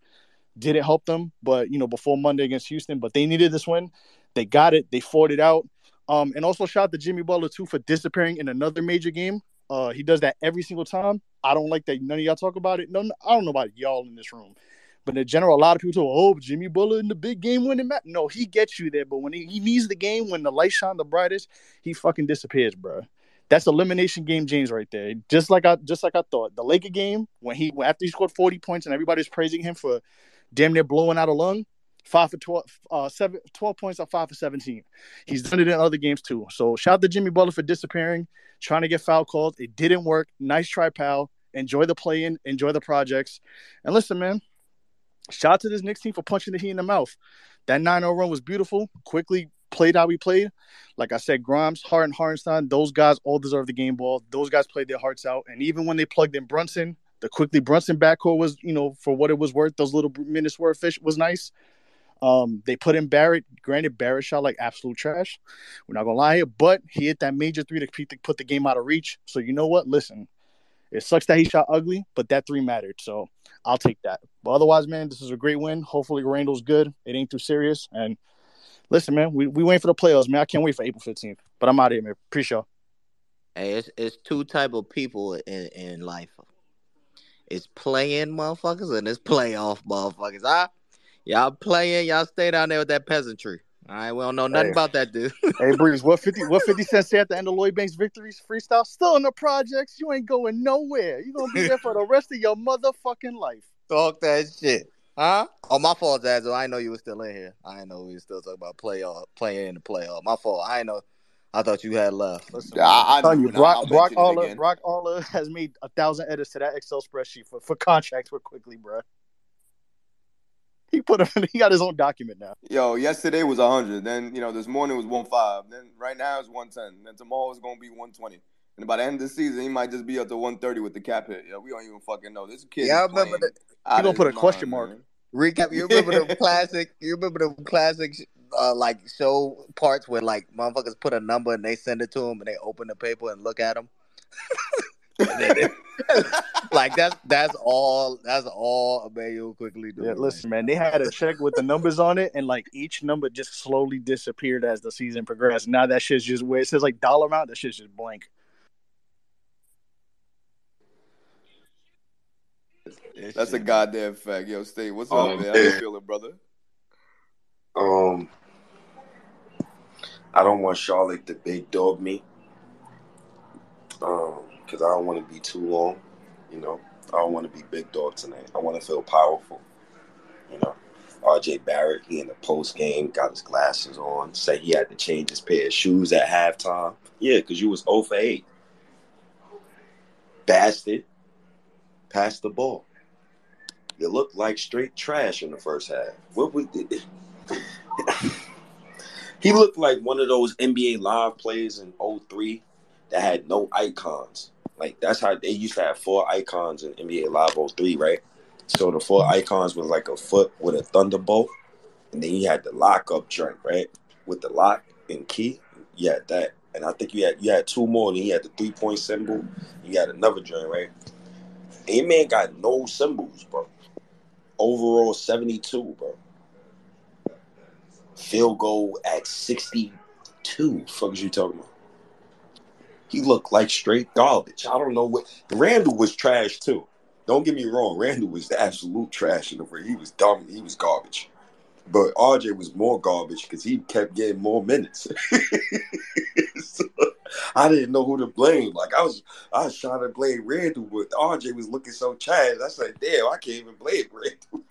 didn't help them. But you know, before Monday against Houston, but they needed this win. They got it. They fought it out. Um, and also shout out to Jimmy Butler too for disappearing in another major game. Uh, he does that every single time. I don't like that none of y'all talk about it. No, I don't know about y'all in this room. But in general, a lot of people talk, oh, Jimmy Butler in the big game winning match. No, he gets you there. But when he, he needs the game, when the light shine the brightest, he fucking disappears, bro. That's elimination game James right there. Just like I just like I thought. The Laker game, when he after he scored 40 points and everybody's praising him for damn near blowing out a lung, five for 12, uh, seven, 12 points on five for 17. He's done it in other games too. So shout out to Jimmy Butler for disappearing, trying to get foul calls. It didn't work. Nice try, pal. Enjoy the play in, enjoy the projects. And listen, man, shout out to this Knicks team for punching the heat in the mouth. That 9 0 run was beautiful. Quickley played how we played. Like I said, Grimes, Hart, and Hartenstein, those guys all deserve the game ball. Those guys played their hearts out. And even when they plugged in Brunson, the Quickley Brunson backcourt was, you know, for what it was worth, those little minutes were fish was nice. Um, they put in Barrett. Granted, Barrett shot like absolute trash. We're not gonna lie here, but he hit that major three to put the game out of reach. So you know what? Listen, it sucks that he shot ugly, but that three mattered. So I'll take that. But otherwise, man, this is a great win. Hopefully, Randle's good. It ain't too serious. And listen, man, we we waiting for the playoffs, man. I can't wait for April fifteenth. But I'm out of here, man. Appreciate y'all. Hey, it's it's two type of people in in life. It's playing motherfuckers and it's playoff motherfuckers. Huh? Y'all playing, y'all stay down there with that peasantry. All right, we don't know nothing Hey. about that dude. [laughs] Hey, Breeze, what 50 what 50 Cent say at the end of Lloyd Banks' victories freestyle? Still in the projects. You ain't going nowhere. you going to be there for the rest of your motherfucking life. [laughs] Talk that shit. Huh? Oh, my fault, Zazzle. I know you were still in here. I know we were still talking about playoff, playing in the playoff. My fault. I know. I thought you had left. Listen, I'm telling you, Brock, Brock, Aller, Brock Aller [laughs] has made a thousand edits to that Excel spreadsheet for, for contracts with Quickley, bro. [laughs] He put him. He got his own document now. Yo, yesterday was 100. Then, you know, this morning was 105. Then right now it's 110. Then tomorrow it's going to be 120. And by the end of the season, he might just be up to 130 with the cap hit. Yo, we don't even fucking know. This kid Yeah, I remember out He gonna put a his question mind, mark. man. Recap. You [laughs] remember the classic? You remember the classic uh, like show parts where like motherfuckers put a number and they send it to them and they open the paper and look at them. [laughs] [laughs] like that's that's all that's all Immanuel Quickley doing. Yeah, listen, man. They had a check with the numbers on it, and like each number just slowly disappeared as the season progressed. Now that shit's just where it says like dollar amount. That shit's just blank. That's a goddamn fact. Yo, State, what's Um, up, man? How you feeling, brother? [laughs] Um, I don't want Charlotte to big dog me. Um, because I don't want to be too long. You know, I don't want to be big dog tonight. I want to feel powerful. You know, RJ Barrett, he in the post game, got his glasses on, said he had to change his pair of shoes at halftime. Yeah, because you was 0 for 8. Bastard. Pass the ball. You looked like straight trash in the first half. What did? [laughs] he looked like one of those NBA live players in 03 that had no icons. Like that's how they used to have four icons in NBA Live 03, right? So the four mm-hmm. icons was like a foot with a thunderbolt, and then you had the lock up joint, right? With the lock and key. You had that. And I think you had you had two more, and then you had the three point symbol. You had another joint, right? And your man got no symbols, bro. Overall 72, bro. Field goal at 62. Fuck is you talking about? He looked like straight garbage. I don't know what Randle was trash too. Don't get me wrong, Randle was the absolute trash in the ring. He was dumb, he was garbage. But RJ was more garbage because he kept getting more minutes. [laughs] So, I didn't know who to blame. Like I was I was trying to blame Randle, but RJ was looking so trash. I said, damn, I can't even blame [laughs] Randle.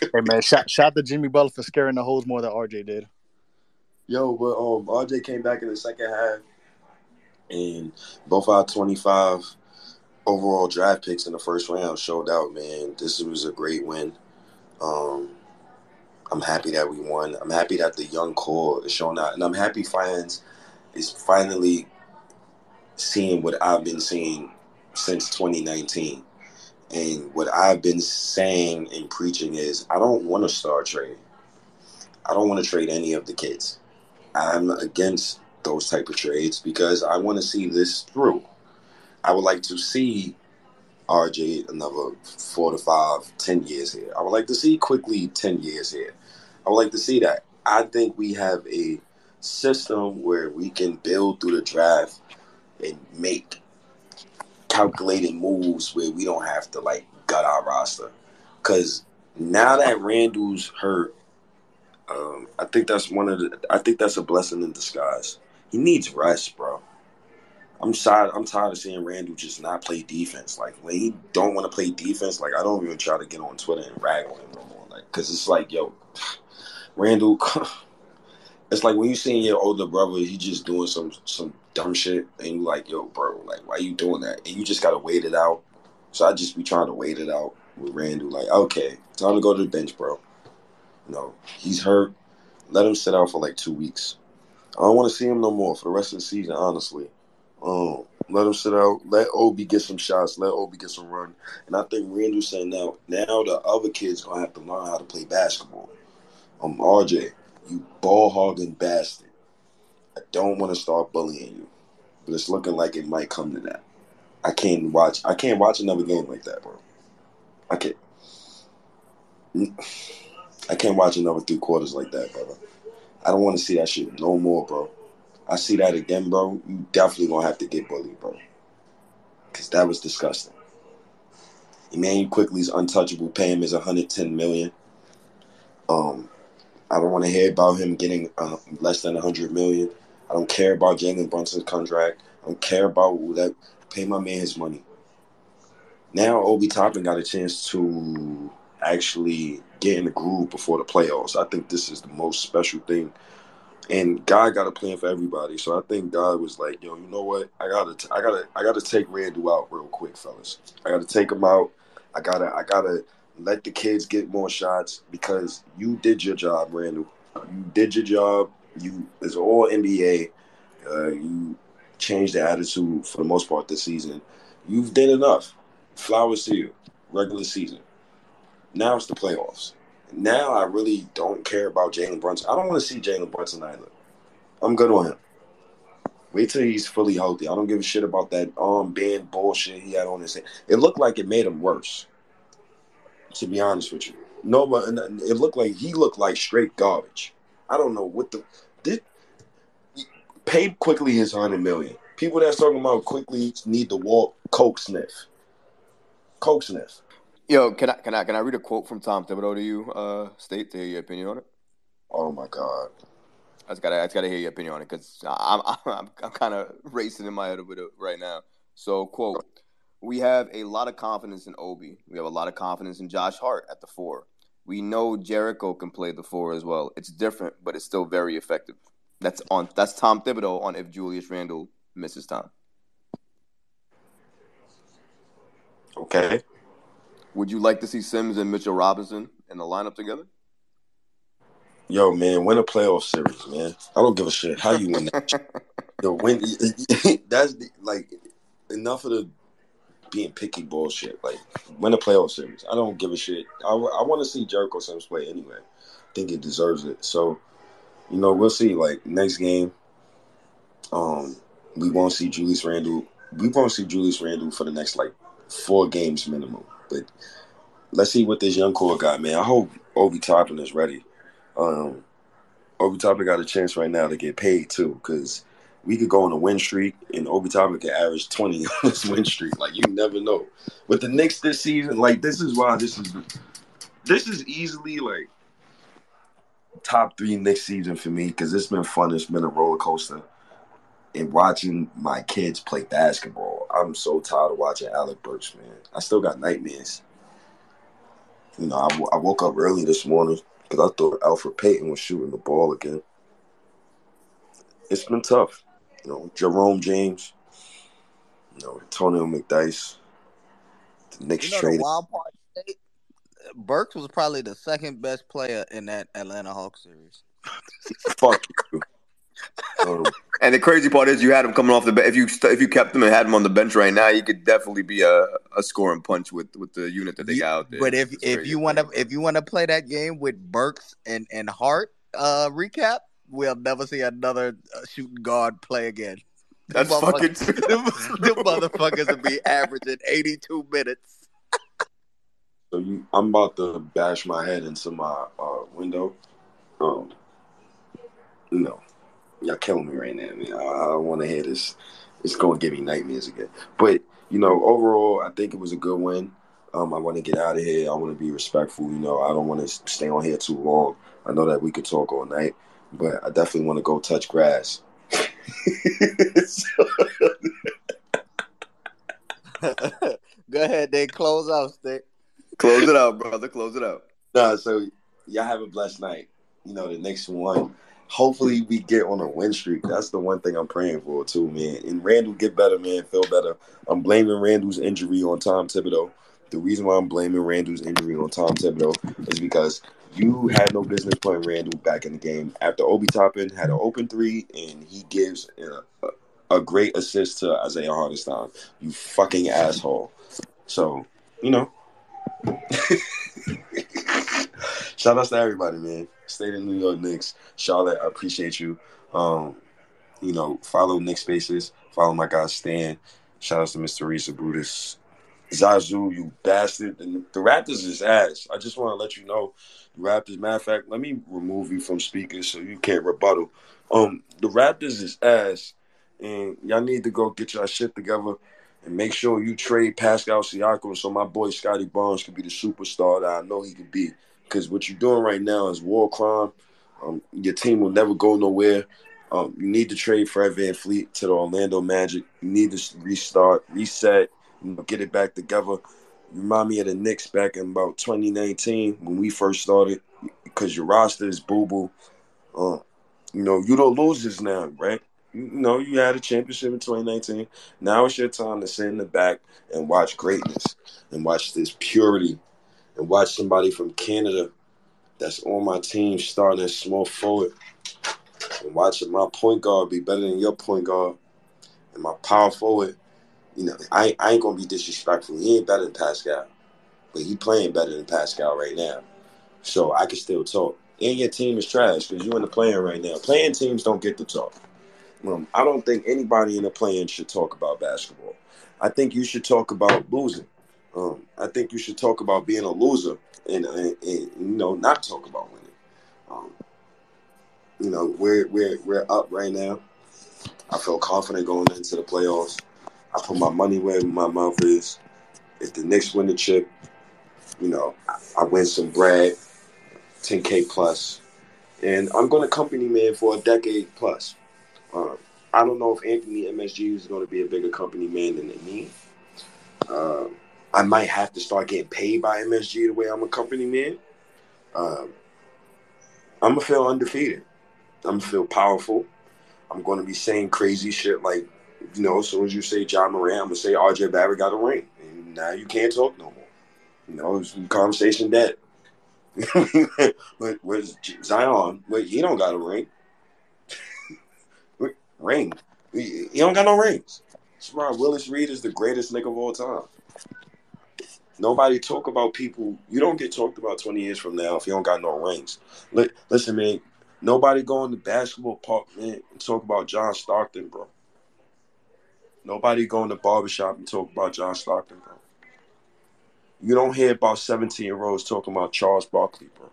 Hey man, shout shout to Jimmy Butler for scaring the holes more than RJ did. Yo, but um, RJ came back in the second half, and both our twenty-five overall draft picks in the first round showed out. Man, this was a great win. Um, I'm happy that we won. I'm happy that the young core is showing out, and I'm happy fans is finally seeing what I've been seeing since 2019. And what I've been saying and preaching is I don't want to start trading. I don't want to trade any of the kids. I'm against those type of trades because I want to see this through. I would like to see RJ another four to five, ten years here. I would like to see Quickley ten years here. I would like to see that. I think we have a system where we can build through the draft and make calculated moves where we don't have to like gut our roster. Cause now that Randle's hurt, um, I think that's one of the. I think that's a blessing in disguise. He needs rest, bro. I'm tired. I'm tired of seeing Randle just not play defense. Like when he don't want to play defense, like I don't even try to get on Twitter and rag on him no more. Like because it's like, yo, [sighs] Randle. [laughs] It's like when you seeing your older brother, he just doing some some dumb shit, and you like, yo, bro, like why you doing that? And you just gotta wait it out. So I just be trying to wait it out with Randle. Like, okay, time to go to the bench, bro. No, he's hurt. Let him sit out for like two weeks. I don't want to see him no more for the rest of the season, honestly. Um, let him sit out. Let Obi get some shots. Let Obi get some run. And I think Randle saying now, now the other kids gonna have to learn how to play basketball. Um, RJ, you ball hogging bastard. I don't want to start bullying you, but it's looking like it might come to that. I can't watch. I can't watch another game like that, bro. I can't. I can't watch another three quarters like that, brother. I don't want to see that shit no more, bro. I see that again, bro. You definitely gonna have to get bullied, bro. Cause that was disgusting. Immanuel Quickley is untouchable. Pay him is 110 million. Um, I don't want to hear about him getting uh, less than 100 million. I don't care about Jalen Brunson's contract. I don't care about that. Pay my man his money. Now Obi Toppin got a chance to actually get in the groove before the playoffs. I think this is the most special thing. And God got a plan for everybody. So I think God was like, yo, you know what? I gotta t- I gotta I gotta take Randle out real quick, fellas. I gotta take him out. I gotta I gotta let the kids get more shots because you did your job, Randle. You did your job. You it's all NBA. Uh, you changed the attitude for the most part this season. You've done enough. Flowers to you. Regular season. Now it's the playoffs. Now I really don't care about Jalen Brunson. I don't want to see Jalen Brunson either. I'm good on him. Wait till he's fully healthy. I don't give a shit about that arm band bullshit he had on his head. It looked like it made him worse. To be honest with you, no, but it looked like he looked like straight garbage. I don't know what the did. Pay Quickley his hundred million. People that's talking about Quickley need to walk coke sniff. Coke sniff. Yo, can I can I can I read a quote from Tom Thibodeau to you, uh, State, to hear your opinion on it? Oh my God. I just gotta I just gotta hear your opinion on it because [laughs] I'm I'm I'm kind of racing in my head with it right now. So quote. We have a lot of confidence in Obi. We have a lot of confidence in Josh Hart at the four. We know Jericho can play the four as well. It's different, but it's still very effective. That's on. That's Tom Thibodeau on if Julius Randle misses time. Okay. Would you like to see Sims and Mitchell Robinson in the lineup together? Yo, man, win a playoff series, man. I don't give a shit how you win that. Yo, win. [laughs] That's the, like enough of the being picky bullshit. Like win a playoff series. I don't give a shit. I, I want to see Jericho Sims play anyway. I think he deserves it. So, you know, we'll see. Like next game, um, we won't see Julius Randle. We won't see Julius Randle for the next like four games minimum. But let's see what this young core got, man. I hope Obi Toppin is ready. Um, Obi Toppin got a chance right now to get paid too, because we could go on a win streak and Obi Toppin could average 20 [laughs] on this win streak. Like you never know. With the Knicks this season, like this is why this is this is easily like top three Knicks season for me because it's been fun. It's been a roller coaster. And watching my kids play basketball, I'm so tired of watching Alec Burks, man. I still got nightmares. You know, I, I woke up early this morning because I thought Elfrid Payton was shooting the ball again. It's been tough. You know, Jerome James, you know, Antonio McDyess, the Knicks You know the wild part, State? Burks was probably the second best player in that Atlanta Hawks series. [laughs] Fuck you. And the crazy part is, you had him coming off the bench. If you st- if you kept him and had him on the bench right now, he could definitely be a, a scoring punch with, with the unit that they got out there. But if if you want to if you want to play that game with Burks and and Hart uh recap, we'll never see another uh, shooting guard play again. That's Them fucking motherfuckers- [laughs] them, them motherfuckers will be averaging 82 minutes. So you, I'm about to bash my head into my uh, window. Um, you know, y'all killing me right now. Man. I, I don't want to hear this. It's going to give me nightmares again. But you know, overall, I think it was a good win. Um, I want to get out of here. I want to be respectful. You know, I don't want to stay on here too long. I know that we could talk all night, but I definitely want to go touch grass. [laughs] Go ahead, they close out, stick. Close it out, brother. Close it out. Nah, so y'all have a blessed night. You know, the next one. Hopefully we get on a win streak. That's the one thing I'm praying for too, man. And Randle get better, man. Feel better. I'm blaming Randle's injury on Tom Thibodeau. The reason why I'm blaming Randle's injury on Tom Thibodeau is because you had no business putting Randle back in the game after Obi Toppin had an open three and he gives a, a, great assist to Isaiah Hartenstein. You fucking asshole. So you know, [laughs] Shout outs to everybody, man. State of New York Knicks. Charlotte, I appreciate you. Um, you know, follow Nick Spaces. Follow my guy Stan. Shout outs to Mr. Risa Brutus. Zazu, you bastard. And the Raptors is ass. I just want to let you know. The Raptors, matter of fact, let me remove you from speakers so you can't rebuttal. Um, the Raptors is ass. And y'all need to go get your shit together and make sure you trade Pascal Siakam so my boy Scottie Barnes can be the superstar that I know he can be. Because what you're doing right now is war crime. Um, your team will never go nowhere. Um, you need to trade Fred VanVleet to the Orlando Magic. You need to restart, reset, you know, get it back together. You remind me of the Knicks back in about 2019 when we first started because your roster is boo boo. Uh, you know, you don't lose this now, right? You know, you had a championship in 2019. Now it's your time to sit in the back and watch greatness and watch this purity and watch somebody from Canada that's on my team starting as small forward and watching my point guard be better than your point guard and my power forward. You know, I, I ain't gonna be disrespectful. He ain't better than Pascal, but he playing better than Pascal right now. So I can still talk. And your team is trash because you in the playing right now. Playing teams don't get to talk. Um, I don't think anybody in the playing should talk about basketball. I think you should talk about losing. Um, I think you should talk about being a loser and, and, and you know not talk about winning. Um, you know we're we're we're up right now. I feel confident going into the playoffs. I put my money where my mouth is. If the Knicks win the chip, you know I, I win some bread, 10k plus. and I'm going to company man for a decade plus. Um, I don't know if Anthony MSG is going to be a bigger company man than me. Um, I might have to start getting paid by MSG the way I'm a company man. Um, I'm gonna feel undefeated. I'm gonna feel powerful. I'm gonna be saying crazy shit like, you know, as soon as you say Ja Morant, I'm gonna say RJ Barrett got a ring, and now you can't talk no more. You know, conversation dead. [laughs] but where's Zion? Wait, he don't got a ring. [laughs] ring. He, don't got no rings. Why Willis Reed is the greatest nigga of all time. Nobody talk about people. You don't get talked about 20 years from now if you don't got no rings. Li- Listen, man. Nobody go in the basketball park, man, and talk about John Stockton, bro. Nobody go in the barbershop and talk about John Stockton, bro. You don't hear about 17 year olds talking about Charles Barkley, bro.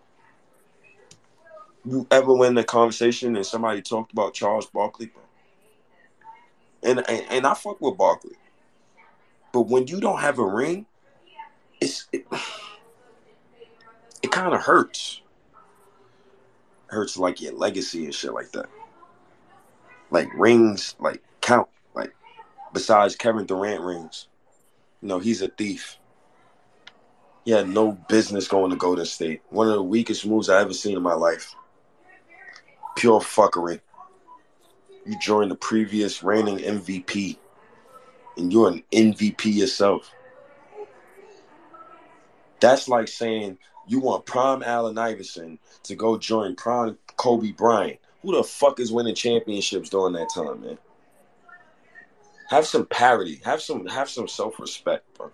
You ever win a conversation and somebody talked about Charles Barkley, bro? And, and and I fuck with Barkley. But when you don't have a ring, it's it, it kind of hurts. Hurts like your legacy and shit like that. Like rings, like count, like besides Kevin Durant rings. You know, he's a thief. He had no business going to Golden State. One of the weakest moves I ever seen in my life. Pure fuckery. You joined the previous reigning MVP, and you're an MVP yourself. That's like saying you want prime Allen Iverson to go join prime Kobe Bryant. Who the fuck is winning championships during that time, man? Have some parity. Have some have some self-respect, bro.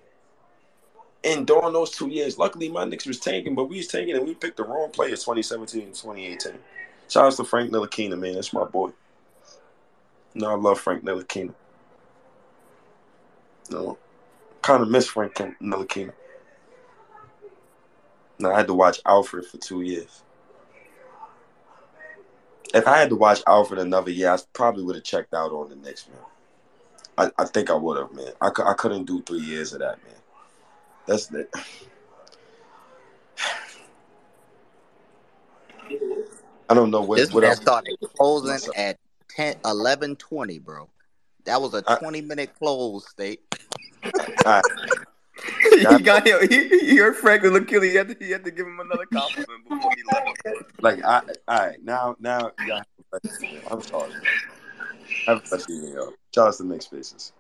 And during those two years, luckily my Knicks was tanking, but we was tanking and we picked the wrong players 2017 and 2018. Shout out to Frank Ntilikina, man. That's my boy. No, I love Frank Ntilikina. No, kind of miss Frank Ntilikina. No, I had to watch Elfrid for two years. If I had to watch Elfrid another year, I probably would have checked out on the Knicks, man. I, I think I would have, man. I, I couldn't do three years of that, man. That's the. [sighs] I don't know what This what man else. started closing at 10, 11 20, bro. That was a I, 20 minute close, state. I, [laughs] he got him. He, he heard Frank was looking. He had to. He had to give him another compliment before he left. like I, all right, now now yeah, I'm sorry. Have a blessed evening, y'all. Shout out to Mixed Spaces.